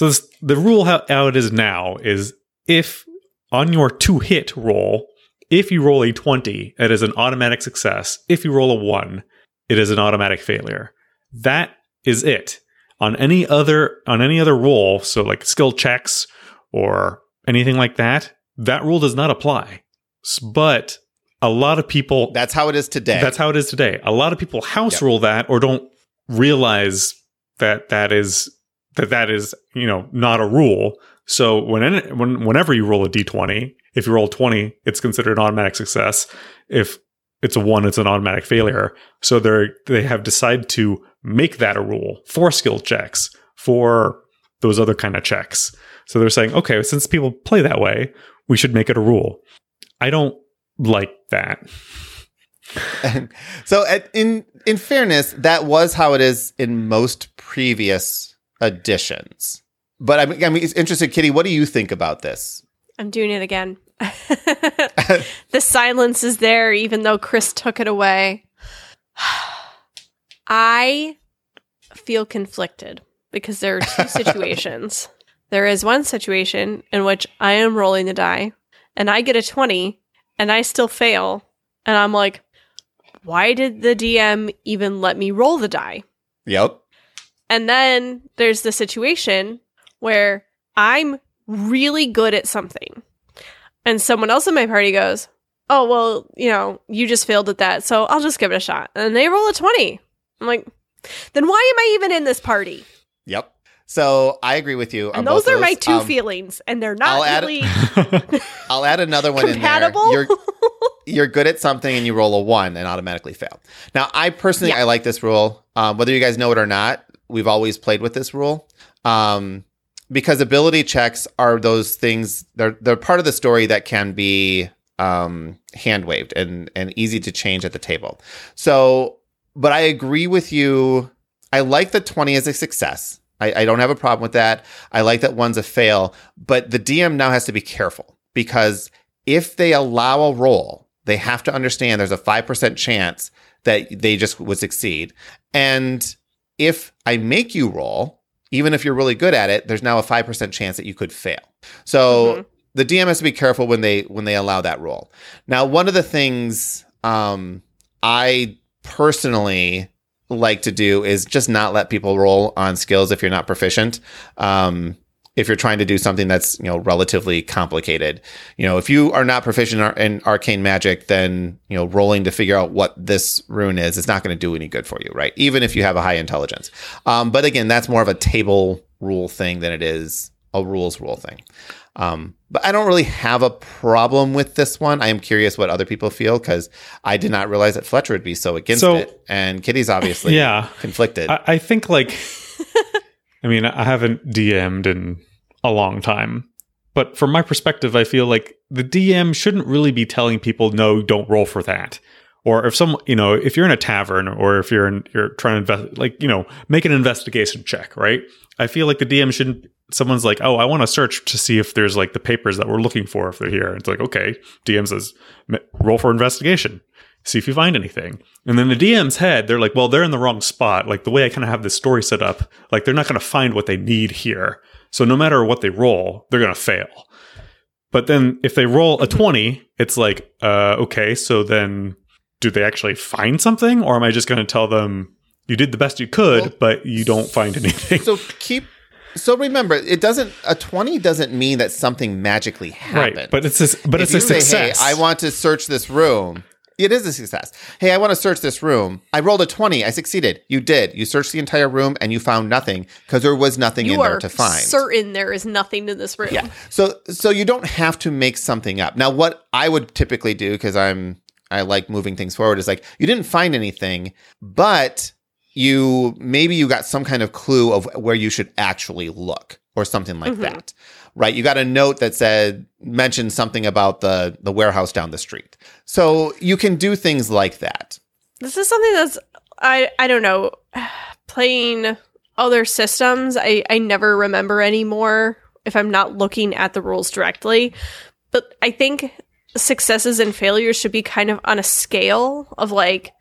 this, the rule how, how it is now is if on your two hit roll, if you roll a 20, it is an automatic success. If you roll a 1, it is an automatic failure. That is it. On any other on any other roll, so like skill checks or anything like that, that rule does not apply. But a lot of people That's how it is today. that's how it is today. A lot of people house rule that or don't realize that that is that that is you know not a rule. So when when whenever you roll a d20, if you roll 20, it's considered an automatic success. If it's a one, it's an automatic failure. So they they have decided to make that a rule for skill checks for those other kind of checks. So they're saying, okay, since people play that way, we should make it a rule. I don't like that. so, at, in in fairness, that was how it is in most previous editions. But I'm, I'm interested, Kitty. What do you think about this? I'm doing it again. <laughs> the silence is there, even though Chris took it away. <sighs> I feel conflicted because there are two <laughs> situations. There is one situation in which I am rolling the die and I get a 20 and I still fail. And I'm like, why did the DM even let me roll the die? Yep. And then there's the situation where I'm really good at something. And someone else in my party goes, Oh, well, you know, you just failed at that. So I'll just give it a shot. And they roll a 20. I'm like, then why am I even in this party? Yep. So I agree with you. And those are my two Um, feelings. And they're I'll not add- really <laughs> I'll add another one compatible. in there. You're <laughs> you're good at something and you roll a one and automatically fail. Now, I personally Yeah. I like this rule. Um, whether you guys know it or not, we've always played with this rule. Um, because ability checks are those things they're they're part of the story that can be um, hand waved and and easy to change at the table. So, but I agree with you. I like that twenty as a success. I, I don't have a problem with that. I like that one's a fail, but the DM now has to be careful because if they allow a roll, they have to understand there's a 5% chance that they just would succeed. And if I make you roll, even if you're really good at it, there's now a 5% chance that you could fail. So Mhm. the DM has to be careful when they when they allow that roll. Now, one of the things um, I personally like to do is just not let people roll on skills if you're not proficient. Um, if you're trying to do something that's you know relatively complicated, you know, if you are not proficient in in arcane magic, then you know rolling to figure out what this rune is is not going to do any good for you, right? Even if you have a high intelligence. Um, but again, that's more of a table rule thing than it is a rules rule thing. Um, but I don't really have a problem with this one. I am curious what other people feel because I did not realize that Fletcher would be so against So- it, and Kitty's obviously <laughs> Yeah. conflicted. I, I think like <laughs> I mean, I haven't DM'd in a long time. But from my perspective, I feel like the DM shouldn't really be telling people no, don't roll for that. Or if some, you know, if you're in a tavern or if you're in, you're trying to invest, like, you know, make an investigation check, right? I feel like the DM shouldn't. Someone's like, oh, I want to search to see if there's like the papers that we're looking for if they're here. It's like, okay, DM says, roll for investigation, see if you find anything. And then the DM's head, they're like, well, they're in the wrong spot. Like the way I kind of have this story set up, like they're not going to find what they need here. So no matter what they roll, they're going to fail. But then if they roll a 20, it's like, uh, okay, so then do they actually find something? Or am I just going to tell them you did the best you could, Well, but you don't find anything? so keep. So remember, it doesn't. A twenty doesn't mean that something magically happened. right. But it's a, but if it's a say, success. "Hey, I want to search this room," it is a success. Hey, I want to search this room. I rolled a twenty. I succeeded. You did. You searched the entire room and you found nothing because there was nothing in there to find. certain there is nothing in this room. Yeah. So so you don't have to make something up. Now what I would typically do cuz I'm I like moving things forward is like you didn't find anything, but you maybe you got some kind of clue of where you should actually look or something like mm-hmm. that. Right? You got a note that said mentioned something about the the warehouse down the street. So you can do things like that. This is something that's I I don't know. <sighs> Playing other systems, I I never remember anymore if I'm not looking at the rules directly. But I think successes and failures should be kind of on a scale of like.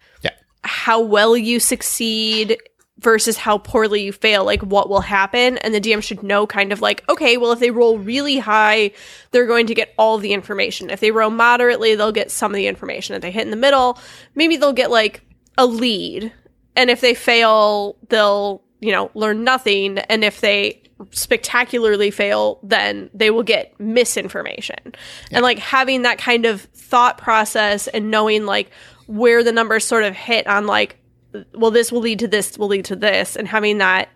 How well you succeed versus how poorly you fail, like what will happen. And the DM should know kind of like, okay, well, if they roll really high, they're going to get all the information. If they roll moderately, they'll get some of the information. If they hit in the middle, maybe they'll get like a lead. And if they fail, they'll, you know, learn nothing. And if they spectacularly fail, then they will get misinformation. And like having that kind of thought process and knowing like where the numbers sort of hit on like, well, this will lead to this, will lead to this, and having that,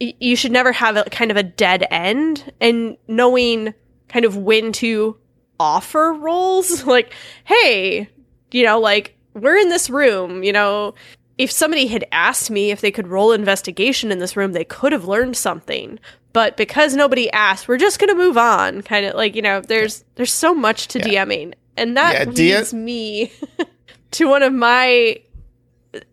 you should never have a kind of a dead end and knowing kind of when to offer rolls. <laughs> like, hey, you know, like we're in this room, you know, if somebody had asked me if they could roll investigation in this room, they could have learned something. But because nobody asked, we're just gonna move on. Kind of like you know, there's there's so much to Yeah. DMing, and that Yeah, leads me <laughs> to one of my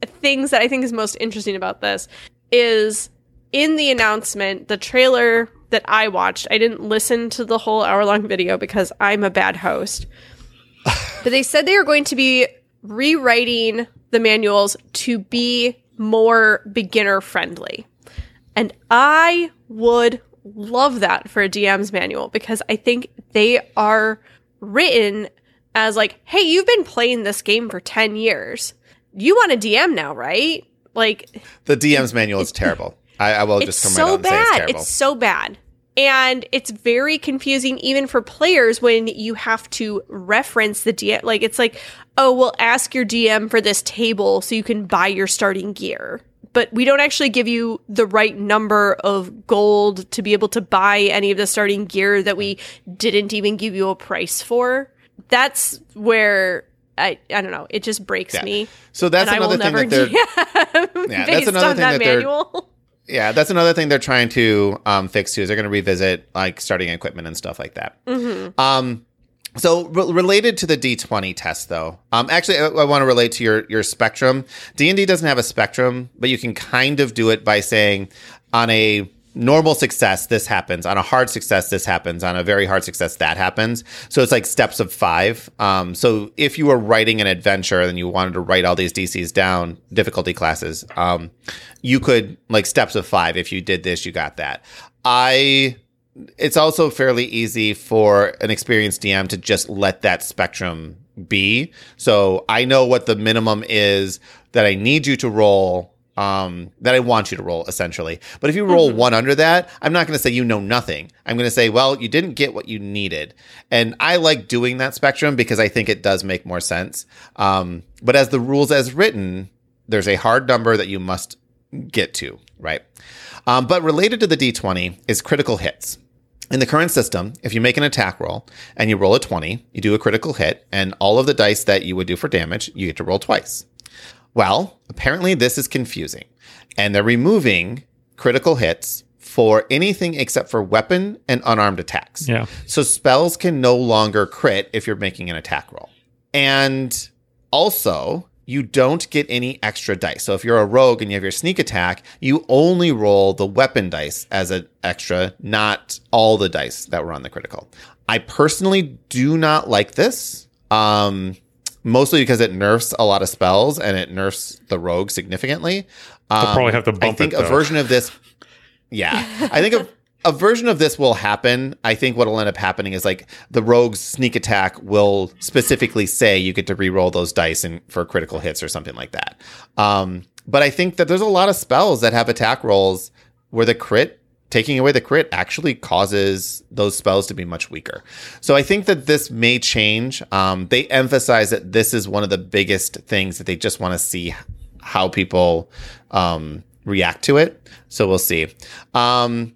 things that I think is most interesting about this is in the announcement, the trailer that I watched. I didn't listen to the whole hour long video because I'm a bad host. <laughs> but they said they are going to be rewriting the manuals to be more beginner friendly. And I would love that for a DM's manual because I think they are written as like, hey, you've been playing this game for 10 years. You want a DM now, right? Like, The DM's manual is terrible. I, I will just come so right out and say it's bad. terrible. It's so bad. And it's very confusing even for players when you have to reference the DM. Like, it's like, oh, well, ask your DM for this table so you can buy your starting gear. But we don't actually give you the right number of gold to be able to buy any of the starting gear that we didn't even give you a price for. That's where I, I don't know. It just breaks Yeah. me. so that's and I will another thing never that they're <laughs> <laughs> Yeah, that's based another on thing that, that manual. <laughs> Yeah, that's another thing they're trying to um, fix too. Is they're going to revisit like starting equipment and stuff like that. Mm-hmm. Um, so re- related to the D twenty test, though, um, actually, I, I want to relate to your your spectrum. D and D doesn't have a spectrum, but you can kind of do it by saying on a normal success this happens. On a hard success this happens. On a very hard success that happens. So it's like steps of five. Um, so if you were writing an adventure and you wanted to write all these dcs down difficulty classes um, you could like steps of five if you did this you got that. I it's also fairly easy for an experienced dm to just let that spectrum be. So i know what the minimum is that i need you to roll um, that I want you to roll essentially. But if you roll one under that, I'm not going to say you know nothing. I'm going to say, well, you didn't get what you needed. And I like doing that spectrum because I think it does make more sense. Um, but as the rules as written, there's a hard number that you must get to, right? Um, but related to the D20 is critical hits. in the current system, if you make an attack roll and you roll a 20, you do a critical hit, and all of the dice that you would do for damage, you get to roll twice. Well, apparently this is confusing, and they're removing critical hits for anything except for weapon and unarmed attacks. Yeah. So spells can no longer crit if you're making an attack roll. And also, you don't get any extra dice. So if you're a rogue and you have your sneak attack, you only roll the weapon dice as an extra, not all the dice that were on the critical. I personally do not like this. Um, mostly because it nerfs a lot of spells and it nerfs the rogue significantly. Um, probably have to bump it. I think it, a version of this. Yeah, I think a, a version of this will happen. I think what will end up happening is like the rogue's sneak attack will specifically say you get to re-roll those dice and for critical hits or something like that. Um, but I think that there's a lot of spells that have attack rolls where the crit taking away the crit actually causes those spells to be much weaker. So I think that this may change. Um, they emphasize that this is one of the biggest things that they just want to see how people um, react to it. So we'll see. Um,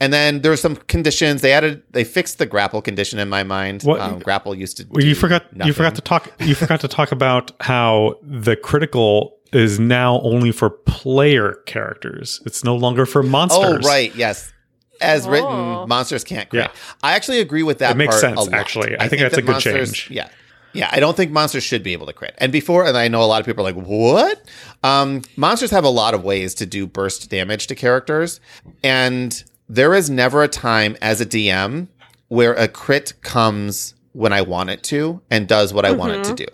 and then there were some conditions they added. They fixed the grapple condition in my mind. What- Um, grapple used to. Well, you forgot. You forgot to talk. You forgot to talk about how the critical is now only for player characters. It's no longer for monsters. Oh, right. Yes. As Oh. written, monsters can't crit. Yeah. I actually agree with that. It makes part sense, a lot. actually. I think that's a good monsters- change. Yeah. Yeah, I don't think monsters should be able to crit. And before, and I know a lot of people are like, "What?" Um, monsters have a lot of ways to do burst damage to characters, and there is never a time as a DM where a crit comes when I want it to and does what I want it to do.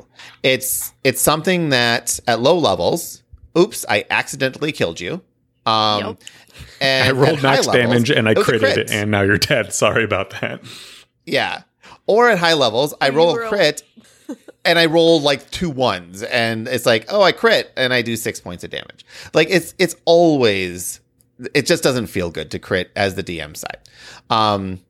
It's it's something that at low levels, oops, I accidentally killed you. Um, Yep. and I rolled at max levels, damage and I it critted, crit. and now you're dead. <laughs> Sorry about that. Yeah. Or at high levels, I roll a crit <laughs> and I roll like two ones and it's like, oh, I crit and I do six points of damage. Like it's it's always it just doesn't feel good to crit as the DM side. Um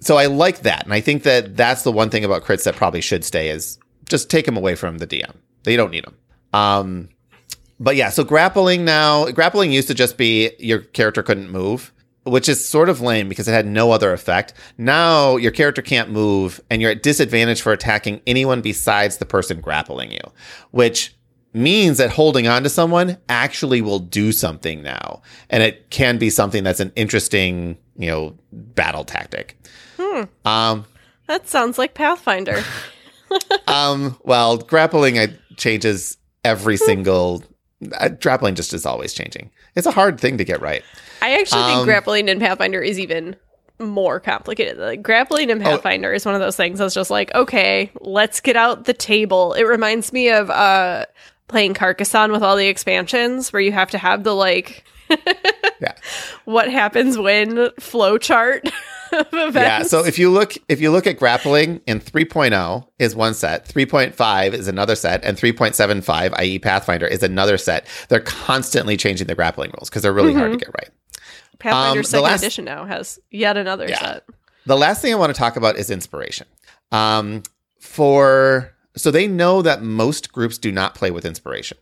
so I like that. And I think that that's the one thing about crits that probably should stay is just take them away from the DM. They don't need them. Um but yeah, so grappling now, grappling used to just be your character couldn't move, which is sort of lame because it had no other effect. Now your character can't move and you're at disadvantage for attacking anyone besides the person grappling you, which means that holding on to someone actually will do something now. And it can be something that's an interesting, you know, battle tactic. Um, That sounds like Pathfinder. <laughs> um, well, grappling I, changes every single. Uh, grappling just is always changing. It's a hard thing to get right. I actually think Um, grappling in Pathfinder is even more complicated. Like grappling Oh. in Pathfinder is one of those things that's just like, okay, let's get out the table. It reminds me of uh playing Carcassonne with all the expansions where you have to have the like Yeah. <laughs> what happens when flowchart <laughs> of events. Yeah. So if you look, if you look at grappling in 3.0 is one set, 3.5 is another set, and 3.75, i.e. Pathfinder, is another set. They're constantly changing the grappling rules because they're really hard to get right. Pathfinder um, second last- edition now has yet another Yeah. set. The last thing I want to talk about is inspiration. Um, for so they know that most groups do not play with inspiration,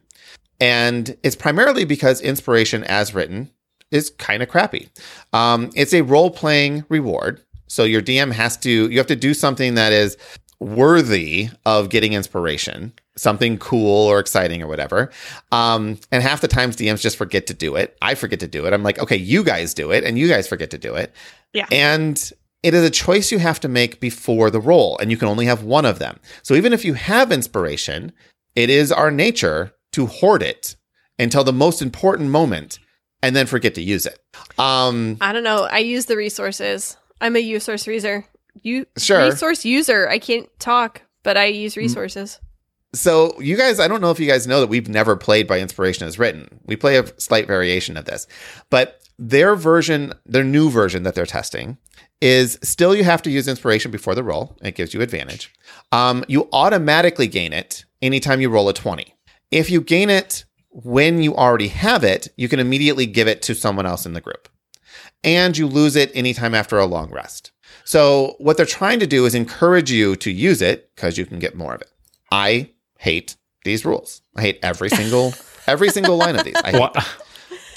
and it's primarily because inspiration, as written, is kind of crappy. Um, it's a role playing reward, so your DM has to you have to do something that is worthy of getting inspiration, something cool or exciting or whatever. Um, and half the times DMs just forget to do it. I forget to do it. I'm like, okay, you guys do it, and you guys forget to do it. Yeah. And it is a choice you have to make before the roll, and you can only have one of them. So even if you have inspiration, it is our nature to hoard it until the most important moment and then forget to use it. Um, I don't know. I use the resources. I'm a resource user. You Sure. resource user. I can't talk, but I use resources. So, you guys, I don't know if you guys know that we've never played by inspiration as written. We play a slight variation of this, but their version, their new version that they're testing, is still you have to use inspiration before the roll. It gives you advantage. Um, you automatically gain it anytime you roll a 20. If you gain it when you already have it, you can immediately give it to someone else in the group. And you lose it anytime after a long rest. So, what they're trying to do is encourage you to use it because you can get more of it. I hate these rules. I hate every single <laughs> every single line of these. I, hate Wha- them.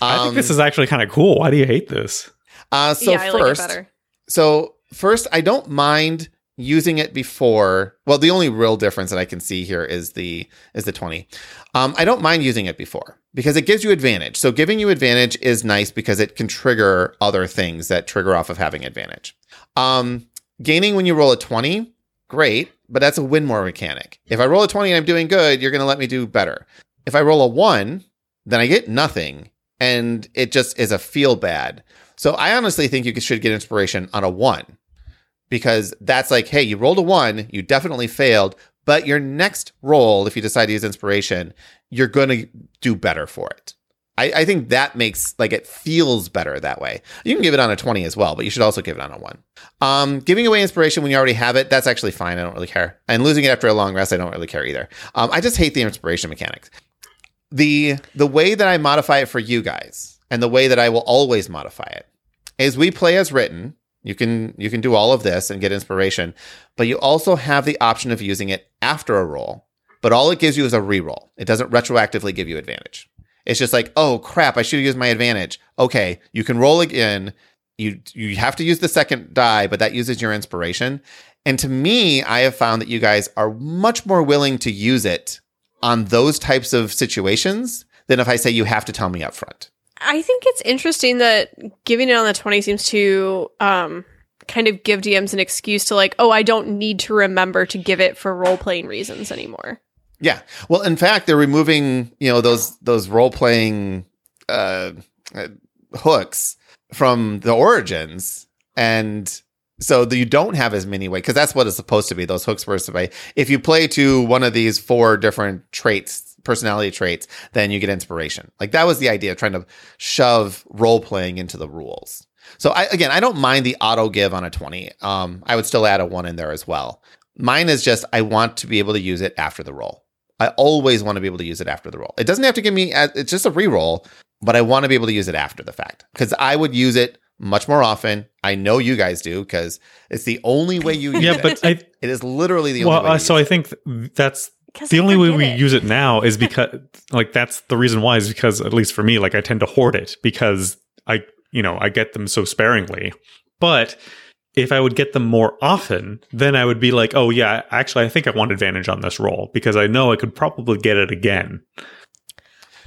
I think Um, this is actually kind of cool. Why do you hate this? uh, so yeah, I first, like it better. so first, I don't mind using it before. Well, the only real difference that I can see here is the is the 20. Um, I don't mind using it before because it gives you advantage. So giving you advantage is nice because it can trigger other things that trigger off of having advantage. Um, gaining when you roll a 20, great, but that's a win more mechanic. If I roll a 20 and I'm doing good, you're going to let me do better. If I roll a 1, then I get nothing and it just is a feel bad. So I honestly think you should get inspiration on a 1 because that's like, hey, you rolled a 1, you definitely failed, but your next roll, if you decide to use inspiration, you're going to do better for it. I, I, think that makes like it feels better that way. You can give it on a 20 as well, but you should also give it on a one. Um, giving away inspiration when you already have it, that's actually fine. I don't really care. And losing it after a long rest, I don't really care either. Um, I just hate the inspiration mechanics. The the way that I modify it for you guys, and the way that I will always modify it, is we play as written. You can you can do all of this and get inspiration, but you also have the option of using it after a roll. But all it gives you is a reroll. It doesn't retroactively give you advantage. It's just like, oh crap, I should have used my advantage. Okay, you can roll again. You you have to use the second die, but that uses your inspiration. And to me, I have found that you guys are much more willing to use it on those types of situations than if I say you have to tell me up front. I think it's interesting that giving it on the 20 seems to um, kind of give DMs an excuse to like, oh, I don't need to remember to give it for role playing reasons anymore. Yeah. Well, in fact, they're removing, you know, those those role playing uh, uh, hooks from the origins, and so you don't have as many ways because that's what it's supposed to be. Those hooks were supposed to be. If you play to one of these four different traits, personality traits, then you get inspiration. Like that was the idea, of trying to shove role playing into the rules. So I, again, I don't mind the auto give on a 20. Um, I would still add a one in there as well. Mine is just, I want to be able to use it after the roll. I always want to be able to use it after the roll. It doesn't have to give me, it's just a reroll, but I want to be able to use it after the fact because I would use it much more often. I know you guys do because it's the only way you use yeah, it. but I, it is literally the well, only way. Uh, so I think that's the only way we it. use it now is <laughs> because like that's the reason why is because at least for me like I tend to hoard it because I you know I get them so sparingly. But if I would get them more often, then I would be like, oh yeah, actually I think I want advantage on this roll because I know I could probably get it again.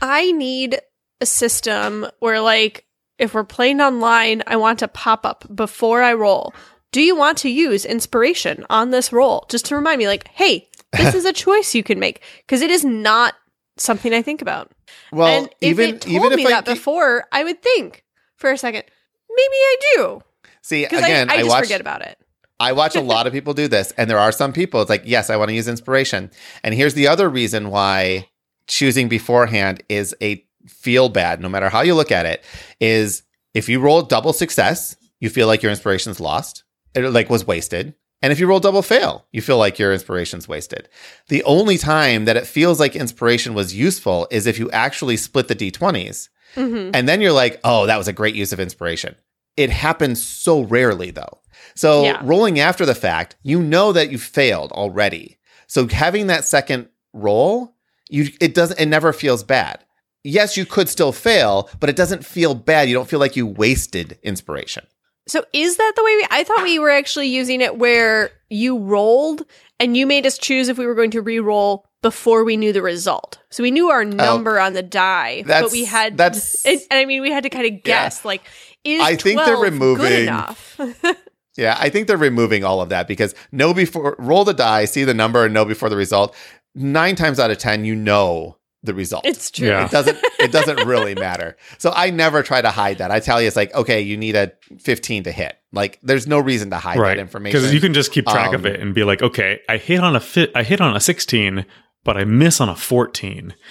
I need a system where like if we're playing online, I want a pop up before I roll. Do you want to use inspiration on this roll? Just to remind me, like, hey, this <laughs> is a choice you can make because it is not something I think about. Well, and if even it told even me if that I, before, I would think for a second, maybe I do. see again, I, I just watch forget about it. I watch a lot of people do this, and there are some people. It's like, yes, I want to use inspiration, and here's the other reason why choosing beforehand is a feel bad. No matter how you look at it, is if you roll double success, you feel like your inspiration's lost, it like was wasted. And if you roll double fail, you feel like your inspiration's wasted. The only time that it feels like inspiration was useful is if you actually split the d20s. hmm And then you're like, oh, that was a great use of inspiration. It happens so rarely, though. So Yeah. rolling after the fact, you know that you failed already. So having that second roll, you it doesn't it never feels bad. Yes, you could still fail, but it doesn't feel bad. You don't feel like you wasted inspiration. So is that the way we? I thought we were actually using it where you rolled and you made us choose if we were going to re-roll before we knew the result. So we knew our oh, number on the die, but we had that's- <laughs> And, and I mean, we had to kind of guess like, is I think they're 12 good removing- enough? <laughs> Yeah, I think they're removing all of that because know before roll the die, see the number, and know before the result. Nine times out of ten, you know the result. it's true. Yeah. it doesn't it doesn't really matter. So I never try to hide that. I tell you it's like, okay, you need a 15 to hit. Like there's no reason to hide right. that information. Because you can just keep track of Um, it and be like, okay, I hit on a fit I hit on a 16, but I miss on a 14. <laughs>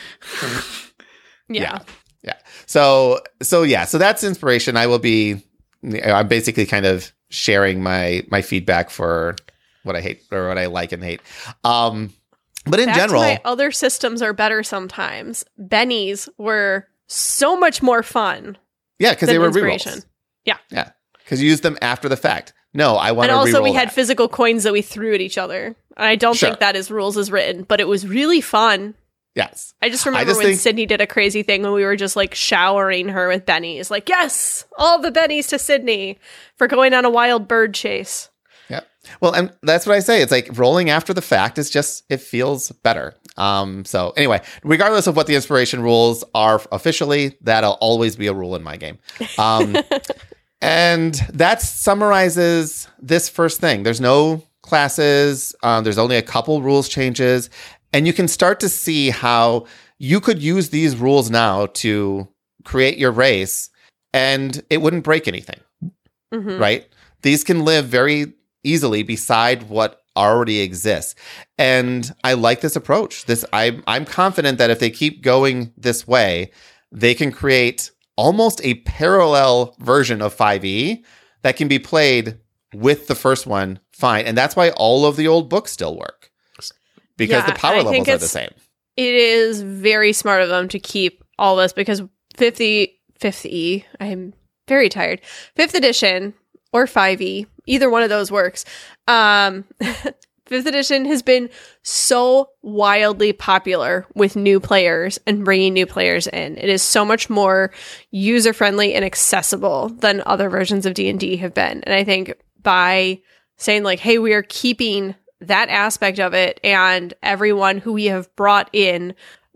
Yeah. yeah. So so yeah, so that's inspiration. I will be I'm basically kind of sharing my my feedback for what I hate or what I like and hate. Um but in Back general, my other systems are better sometimes. Benny's were so much more fun yeah, because they were inspiration. yeah, Because you used them after the fact. No, I want And also, we re-roll had that. physical coins that we threw at each other. And I don't Sure. think that is rules as written, but it was really fun. Yes. I just remember just when think- Sydney did a crazy thing when we were just like showering her with bennies. Like, yes, all the bennies to Sydney for going on a wild bird chase. Well, and that's what I say. It's like rolling after the fact is just it feels better. Um, so anyway, regardless of what the inspiration rules are officially, that'll always be a rule in my game. Um, <laughs> and that summarizes this first thing. There's no classes. Um, there's only a couple rules changes, and you can start to see how you could use these rules now to create your race, and it wouldn't break anything Mhm. right? These can live very easily beside what already exists. And I like this approach. This I I'm confident that if they keep going this way, they can create almost a parallel version of 5e that can be played with the first one fine. And that's why all of the old books still work. Because Yeah, the power I levels are the same. It is very smart of them to keep all this because 50, 5e, I'm very tired. Fifth edition or 5e, either one of those works. Um, <laughs> fifth edition has been so wildly popular with new players and bringing new players in. It is so much more user friendly and accessible than other versions of D&D have been. And I think by saying like, hey, we are keeping that aspect of it and everyone who we have brought in,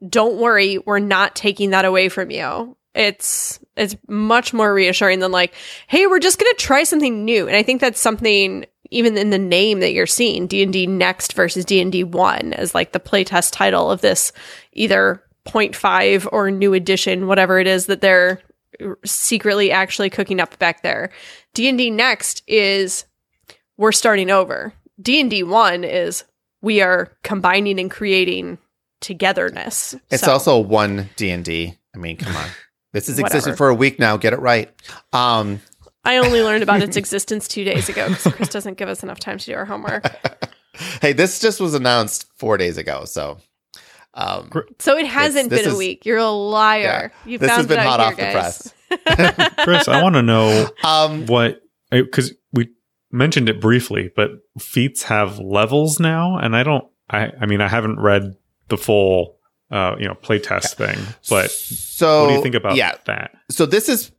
don't worry, we're not taking that away from you. It's it's much more reassuring than like, hey, we're just gonna try something new. And I think that's something even in the name that you're seeing, D and D Next versus D and D One as like the playtest title of this either 0.5 or new edition, whatever it is that they're secretly actually cooking up back there. D and D Next is we're starting over. D and D One is we are combining and creating togetherness. It's So, also one D and D. I mean, come on. This has existed Whatever. for a week now. Get it right. Um, I only learned about <laughs> its existence two days ago because Chris doesn't give us enough time to do our homework. <laughs> hey, this just was announced four days ago, so um, So it hasn't this been a week. You're a liar. You this has found been it out hot here, off the press. <laughs> Chris, I want to know Um, what because we mentioned it briefly, but feats have levels now, and I don't. I I mean, I haven't read the full uh, you know playtest thing, but so what do you think about yeah? that? So this is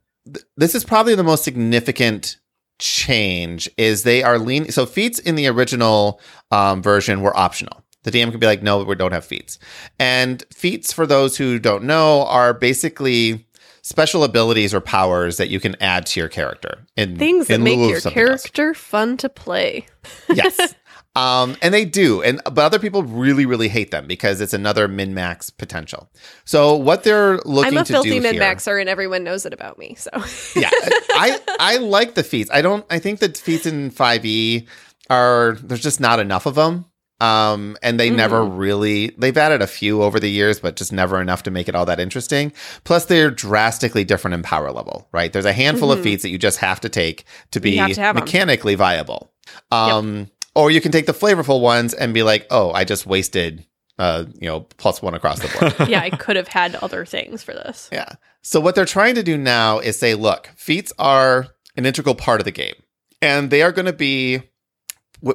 this is probably the most significant change. Is they are leaning. So feats in the original um, version were optional. The DM could be like, no, we don't have feats. And feats, for those who don't know, are basically special abilities or powers that you can add to your character in Things that in make your something else. character fun to play. yes. <laughs> Um, and they do, and but other people really, really hate them because it's another min max potential. So what they're looking I'm a to filthy min maxer, and everyone knows it about me. So yeah, <laughs> I I like the feats. I don't. I think the feats in five E are there's just not enough of them. Um, and they never really they've added a few over the years, but just never enough to make it all that interesting. Plus, they're drastically different in power level. Right? There's a handful of Mhm. feats that you just have to take to be to mechanically viable. Um, or you can take the flavorful ones and be like, oh, I just wasted, uh, you know, plus one across the board. <laughs> yeah, I could have had other things for this. Yeah. So what they're trying to do now is say, look, feats are an integral part of the game, and they are going to be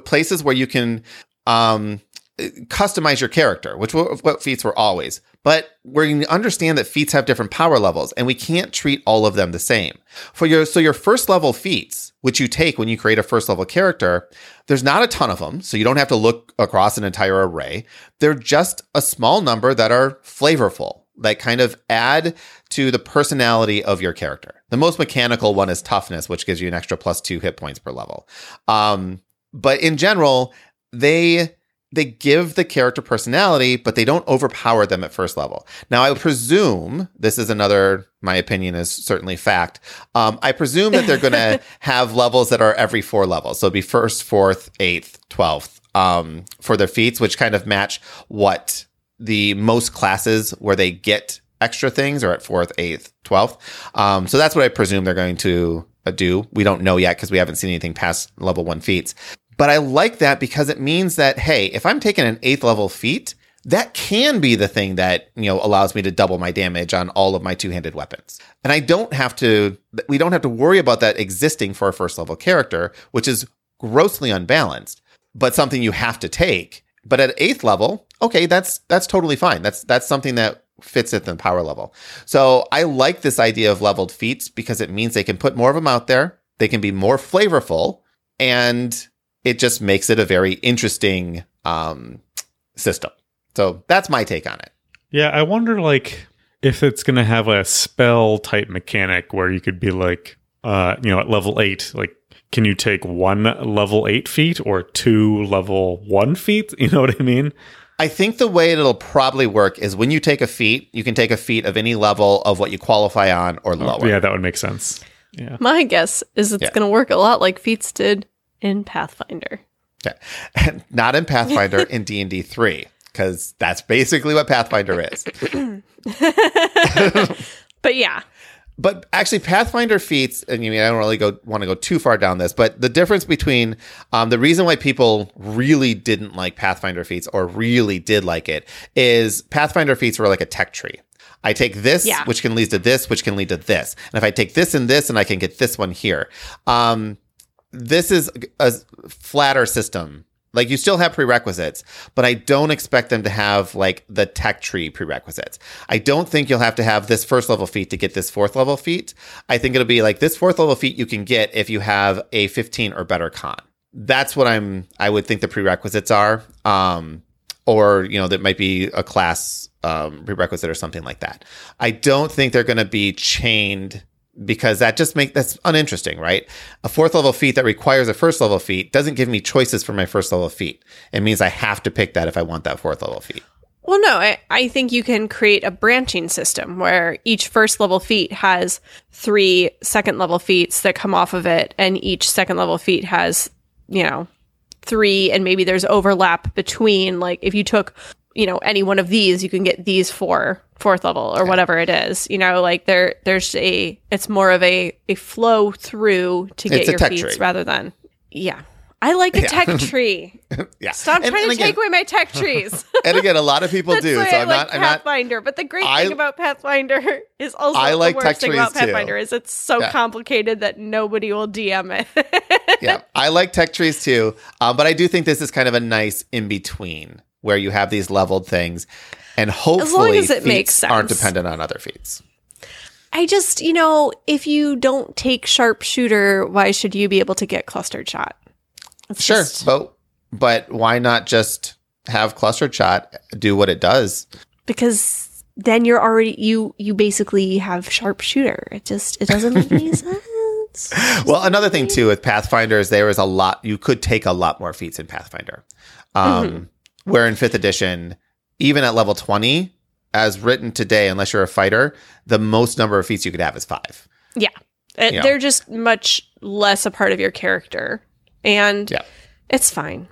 places where you can um, customize your character, which were what feats were always. But where you understand that feats have different power levels, and we can't treat all of them the same. For your so your first level feats, which you take when you create a first level character, there's not a ton of them, so you don't have to look across an entire array. They're just a small number that are flavorful, that kind of add to the personality of your character. The most mechanical one is toughness, which gives you an extra plus two hit points per level. Um, but in general, they they give the character personality, but they don't overpower them at first level. Now, I presume this is another. My opinion is certainly fact. Um, I presume that they're going <laughs> to have levels that are every four levels. So it'd be first, fourth, eighth, twelfth um, for their feats, which kind of match what the most classes where they get extra things are at fourth, eighth, twelfth. Um, so that's what I presume they're going to uh, do. We don't know yet because we haven't seen anything past level one feats. But I like that because it means that hey, if I'm taking an eighth level feat, that can be the thing that you know allows me to double my damage on all of my two-handed weapons. And I don't have to. We don't have to worry about that existing for a first level character, which is grossly unbalanced, but something you have to take But at eighth level, okay, that's that's totally fine. That's that's something that fits at the power level. So I like this idea of leveled feats because it means they can put more of them out there. They can be more flavorful, and it just makes it a very interesting um, system. So that's my take on it. Yeah, I wonder like if it's going to have a spell type mechanic where you could be like, uh, you know, at level eight, like, can you take one level eight feat or two level one feat? <laughs> You know what I mean? I think the way it'll probably work is when you take a feat, you can take a feat of any level of what you qualify on or lower. Yeah, that would make sense. Yeah. My guess is it's Yeah. going to work a lot like Feats did in Pathfinder. Yeah. <laughs> Not in Pathfinder in D&D 3 cuz that's basically what Pathfinder is. <laughs> But yeah, But actually, Pathfinder feats, and you mean I don't really go want to go too far down this, but the difference between um, the reason why people really didn't like Pathfinder feats or really did like it is Pathfinder feats were like a tech tree. I take this, Yeah. which can lead to this, which can lead to this, and if I take this and this, and I can get this one here. Um, this is a flatter system. Like you still have prerequisites, but I don't expect them to have like the tech tree prerequisites. I don't think you'll have to have this first level feat to get this fourth level feat. I think it'll be like this fourth level feat you can get if you have a 15 or better con. That's what I'm I would think the prerequisites are. Um or you know that might be a class um, prerequisite or something like that. I don't think they're going to be chained because that just make that's uninteresting, right? A fourth level feat that requires a first level feat doesn't give me choices for my first level feat. It means I have to pick that if I want that fourth level feat. Well, no, I, I think you can create a branching system where each first level feat has three second level feats that come off of it, and each second level feat has, you know, three, and maybe there's overlap between, like, if you took, you know, any one of these, you can get these four fourth level or whatever it is. You know, like there there's a it's more of a a flow through to get your tech feats tree. rather than yeah. I like a tech <laughs> tree. Yeah. Stop And- trying and to again- take away my tech <laughs> trees. and again, a lot of people do. So I I'm like not. I'm not. Pathfinder. but the great I- thing about Pathfinder <laughs> is also I like the tech worst thing about trees, too. Pathfinder is it's so Yeah. complicated that nobody will DM it. yeah, I like tech trees too, uh, but I do think this is kind of a nice in between where you have these leveled things, and hopefully as as it makes aren't sense. dependent on other feats. I just, you know, if you don't take sharpshooter, why should you be able to get clustered shot? It's Sure, just- but but why not just have clustered shot do what it does? because then you're already you you basically have sharpshooter. It just it doesn't make any <laughs> sense. Well, another thing too with Pathfinder is there is a lot you could take a lot more feats in Pathfinder. Um, Mm-hmm. Where in fifth edition, even at level twenty, as written today, unless you're a fighter, the most number of feats you could have is five. Yeah. It- Yeah. They're just much less a part of your character. And Yeah. it's fine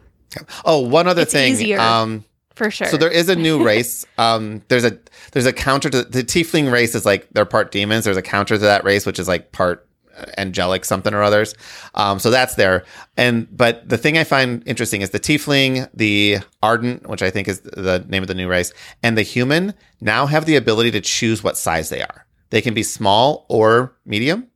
Oh, one other It's thing. easier. Um, for sure. So there is a new <laughs> race. Um, there's a there's a counter to the tiefling race is like they're part demons. There's a counter to that race which is like part uh, angelic something or others. Um, so that's there. And but the thing I find interesting is the tiefling, the Ardling, which I think is the name of the new race, and the human now have the ability to choose what size they are. They can be small or medium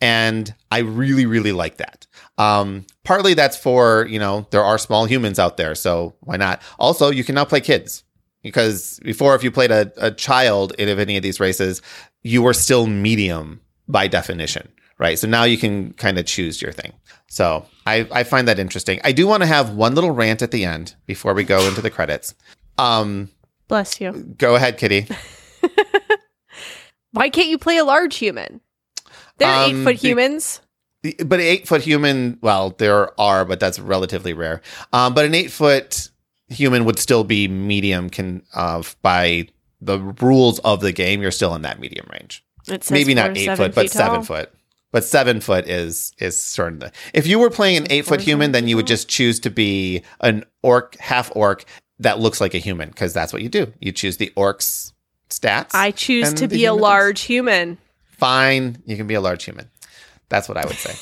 and I really, really like that. Um, partly that's for you know there are small humans out there, so why not? Also, you can now play kids because before, if you played a, a child in any of these races, you were still medium by definition, right? So now you can kind of choose your thing. So I, I find that interesting. I do want to have one little rant at the end before we go into the credits. Um, Bless you. go ahead, Kitty. <laughs> Why can't you play a large human? They're Um, eight foot humans. but eight foot human, well, there are, but that's relatively rare. Um, but an eight foot human would still be medium. Can uh, by the rules of the game, you're still in that medium range. It says Maybe not eight foot, but feet seven foot. But seven foot is is sort of the. If you were playing an eight foot human, then you would just choose to be an orc, half orc that looks like a human because that's what you do. You choose the orc's stats. I choose to be a large human. fine you can be a large human that's what i would say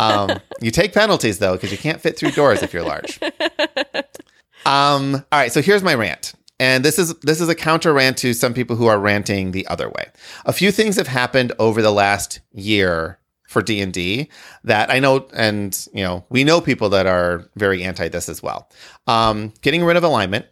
um, <laughs> you take penalties though because you can't fit through doors if you're large <laughs> um, all right so here's my rant and this is this is a counter rant to some people who are ranting the other way a few things have happened over the last year for D&D that I know and you know we know people that are very anti this as well. Um, getting rid of alignment,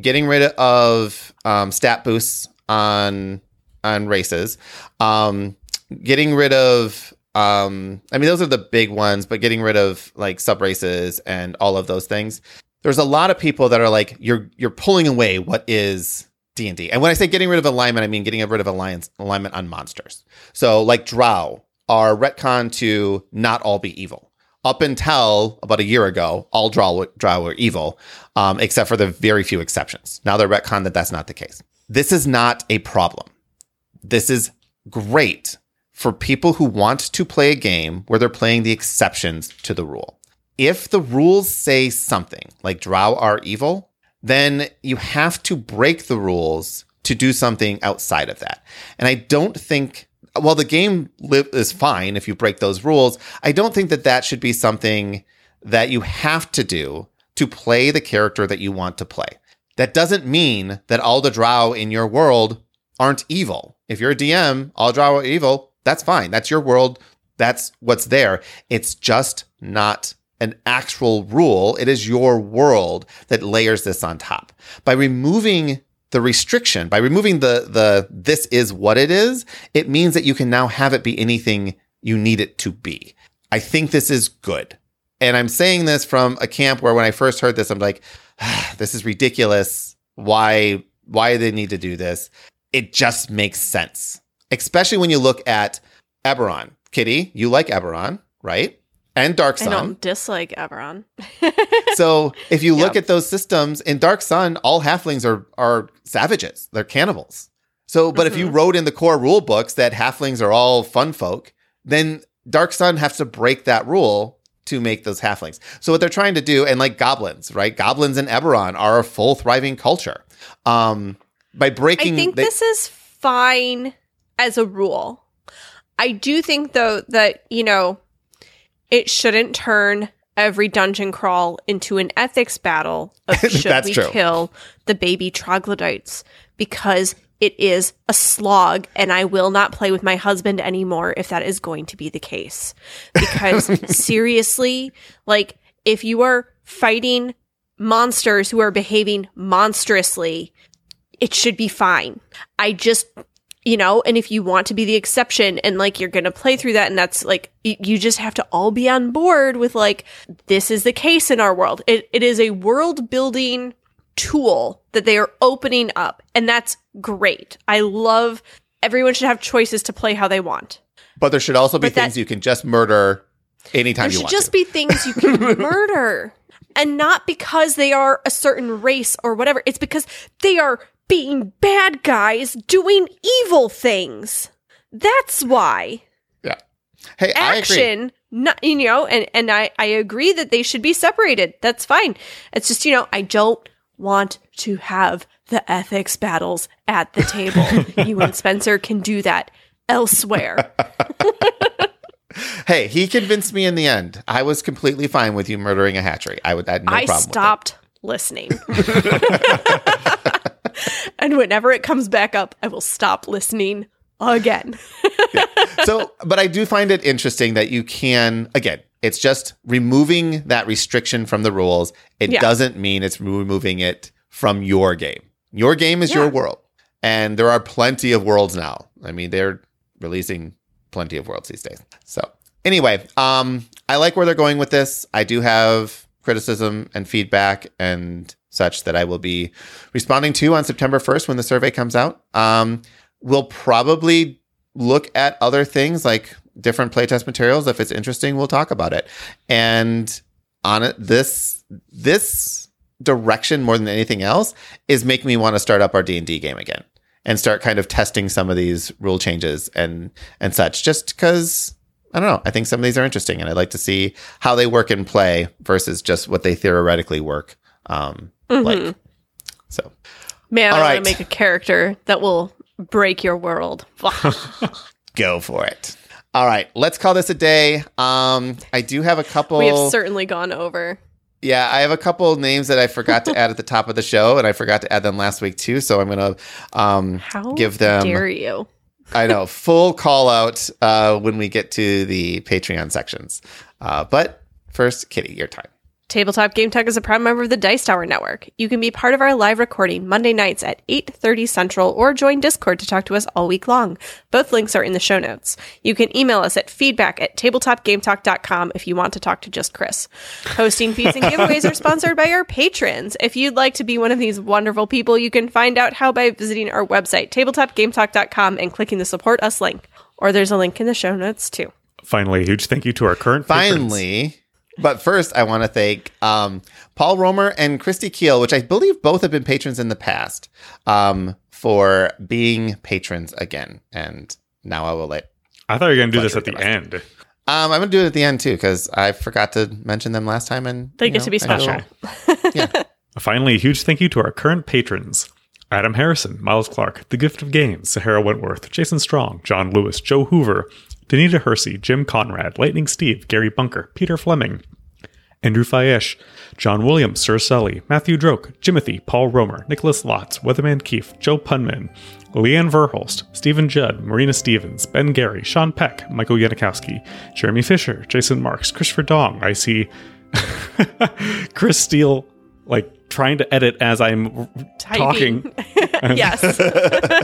getting rid of um, stat boosts on on races, um, getting rid of um, I mean those are the big ones, but getting rid of like sub races and all of those things. There's a lot of people that are like you're you're pulling away what is D&D. And when I say getting rid of alignment, I mean getting rid of alliance alignment on monsters. So like Drow are retcon to not all be evil. Up until about a year ago, all Drow, Drow were evil, um, except for the very few exceptions. Now they're retcon that that's not the case. This is not a problem. This is great for people who want to play a game where they're playing the exceptions to the rule. If the rules say something like Drow are evil, then you have to break the rules to do something outside of that. And I don't think, while the game is fine if you break those rules, I don't think that that should be something that you have to do to play the character that you want to play. That doesn't mean that all the drow in your world aren't evil. If you're a DM, all drow are evil, that's fine. That's your world. That's what's there. It's just not an actual rule. It is your world that layers this on top. By removing the restriction, by removing the the this is what it is, it means that you can now have it be anything you need it to be. I think this is good. And I'm saying this from a camp where when I first heard this, I'm like, ah, this is ridiculous. Why why do they need to do this? It just makes sense. Especially when you look at Eberron. Kitty, you like Eberron, right? and Dark Sun. I don't dislike Eberron. <laughs> so if you look yep. at those systems in Dark Sun, all halflings are are savages. They're cannibals. So, but mm-hmm. if you mm-hmm. wrote in the core rule books that halflings are all fun folk, then Dark Sun has to break that rule to make those halflings. So what they're trying to do, and like goblins, right? Goblins in Eberron are a full thriving culture. Um, by breaking, I think they- this is fine as a rule. I do think though that you know it shouldn't turn every dungeon crawl into an ethics battle of <laughs> should we true. kill the baby troglodytes because it is a slog and I will not play with my husband anymore if that is going to be the case. Because <laughs> seriously, like if you are fighting monsters who are behaving monstrously, it should be fine. I just you know and if you want to be the exception and like you're gonna play through that and that's like you just have to all be on board with like this is the case in our world. It, it is a world building tool that they are opening up and that's great. I love everyone should have choices to play how they want. But there should also be but things that, you can just murder anytime you want should just be things you can <laughs> murder. And not because they are a certain race or whatever. It's because they are being bad guys doing evil things. That's why. Yeah. Hey, action, not you know, and and I I agree that they should be separated. That's fine. It's just you know I don't want to have the ethics battles at the table. <laughs> you and Spencer can do that elsewhere. <laughs> hey, he convinced me in the end. I was completely fine with you murdering a hatchery. I would had no I problem. I stopped listening. <laughs> and whenever it comes back up, I will stop listening again. <laughs> yeah. So, but I do find it interesting that you can, again, it's just removing that restriction from the rules. It yeah. doesn't mean it's removing it from your game. Your game is yeah. your world. And there are plenty of worlds now. I mean, they're releasing plenty of worlds these days. So, anyway, um, I like where they're going with this. I do have criticism and feedback and such that I will be responding to on September 1st when the survey comes out. Um, we'll probably look at other things like different playtest materials. If it's interesting, we'll talk about it. And on it, this this direction more than anything else is making me want to start up our D and D game again and start kind of testing some of these rule changes and and such. Just because I don't know, I think some of these are interesting, and I'd like to see how they work in play versus just what they theoretically work um, mm-hmm. like. So, man, I right. want to make a character that will break your world. <laughs> Go for it. All right, let's call this a day. Um, I do have a couple. We have certainly gone over. Yeah, I have a couple names that I forgot to <laughs> add at the top of the show, and I forgot to add them last week too. So I'm gonna um, How give them. Dare you? I know, full call out uh, when we get to the Patreon sections. Uh, but first, Kitty, your time. Tabletop Game Talk is a proud member of the Dice Tower Network. You can be part of our live recording Monday nights at 8.30 Central or join Discord to talk to us all week long. Both links are in the show notes. You can email us at feedback at tabletopgametalk.com if you want to talk to just Chris. Hosting fees and giveaways are sponsored by our patrons. If you'd like to be one of these wonderful people, you can find out how by visiting our website, tabletopgametalk.com, and clicking the Support Us link. Or there's a link in the show notes too. Finally, a huge thank you to our current patrons. Finally, but first, I want to thank um, Paul Romer and Christy Keel, which I believe both have been patrons in the past, um, for being patrons again. And now I will let. I thought you were going to do this at the to us. end. Um, I'm gonna do it at the end too because I forgot to mention them last time, and They get know, to be I got a special. little- yeah, <laughs> Finally, a huge thank you to our current patrons Adam Harrison, Miles Clark, The Gift of Games, Sahara Wentworth, Jason Strong, John Lewis, Joe Hoover, Danita Hersey, Jim Conrad, Lightning Steve, Gary Bunker, Peter Fleming, Andrew Fayesh, John Williams, Sir Sully, Matthew Droke, Jimothy, Paul Romer, Nicholas Lotz, Weatherman Keefe, Joe Punman, Leanne Verholst, Stephen Judd, Marina Stevens, Ben Gary, Sean Peck, Michael Yanikowski, Jeremy Fisher, Jason Marks, Christopher Dong. I see <laughs> Chris Steele like trying to edit as I'm Typing. talking, <laughs> yes. <laughs>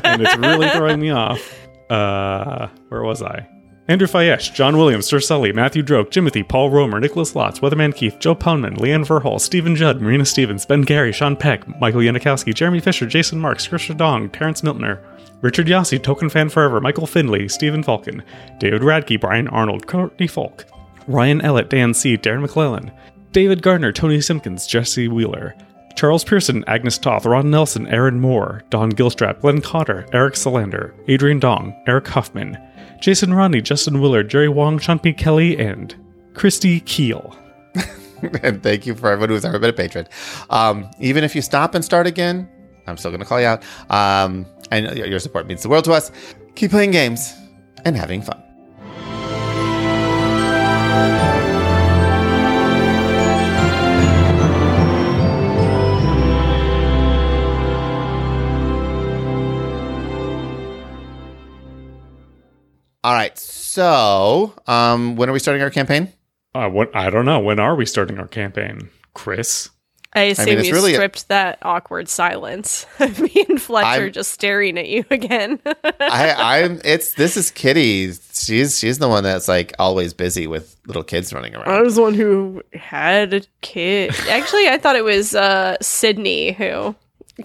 and it's really throwing me off. Uh, where was I? Andrew Fayesh, John Williams, Sir Sully, Matthew Droke, Jimothy, Paul Romer, Nicholas Lotz, Weatherman Keith, Joe Poundman, Leanne Verhall, Stephen Judd, Marina Stevens, Ben Gary, Sean Peck, Michael Yanikowski, Jeremy Fisher, Jason Marks, Christopher Dong, Terrence Miltner, Richard Yossi, Token Fan Forever, Michael Findley, Stephen Falcon, David Radke, Brian Arnold, Courtney Folk, Ryan Ellett, Dan C., Darren McClellan, David Gardner, Tony Simpkins, Jesse Wheeler, Charles Pearson, Agnes Toth, Ron Nelson, Aaron Moore, Don Gilstrap, Glenn Cotter, Eric Solander, Adrian Dong, Eric Huffman, Jason Rodney, Justin Willard, Jerry Wong, Sean P. Kelly, and Christy Keel. <laughs> and thank you for everyone who's ever been a patron. Um, even if you stop and start again, I'm still gonna call you out. Um, and your support means the world to us. Keep playing games and having fun. All right. So, um, when are we starting our campaign? Uh, what I don't know. When are we starting our campaign, Chris? I assume it's you really a- stripped that awkward silence of me and Fletcher I'm- just staring at you again. <laughs> I, I'm. It's this is Kitty. She's she's the one that's like always busy with little kids running around. I was the one who had a kid. Actually, I thought it was uh, Sydney who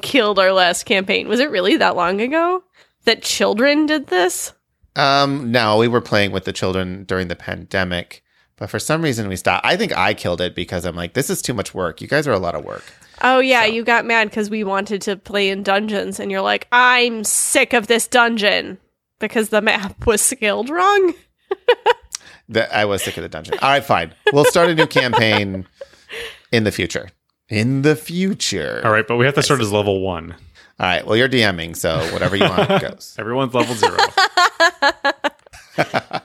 killed our last campaign. Was it really that long ago that children did this? Um, no, we were playing with the children during the pandemic, but for some reason we stopped. I think I killed it because I'm like, this is too much work. You guys are a lot of work. Oh yeah, you got mad because we wanted to play in dungeons, and you're like, "I'm sick of this dungeon." Because the map <laughs> was scaled wrong. <laughs> That I was sick of the dungeon. All right, fine. We'll start a new campaign in the future. In the future. All right, but we have to start as level one. All right. Well, you're DMing, so whatever you want <laughs> goes. Everyone's level zero. <laughs>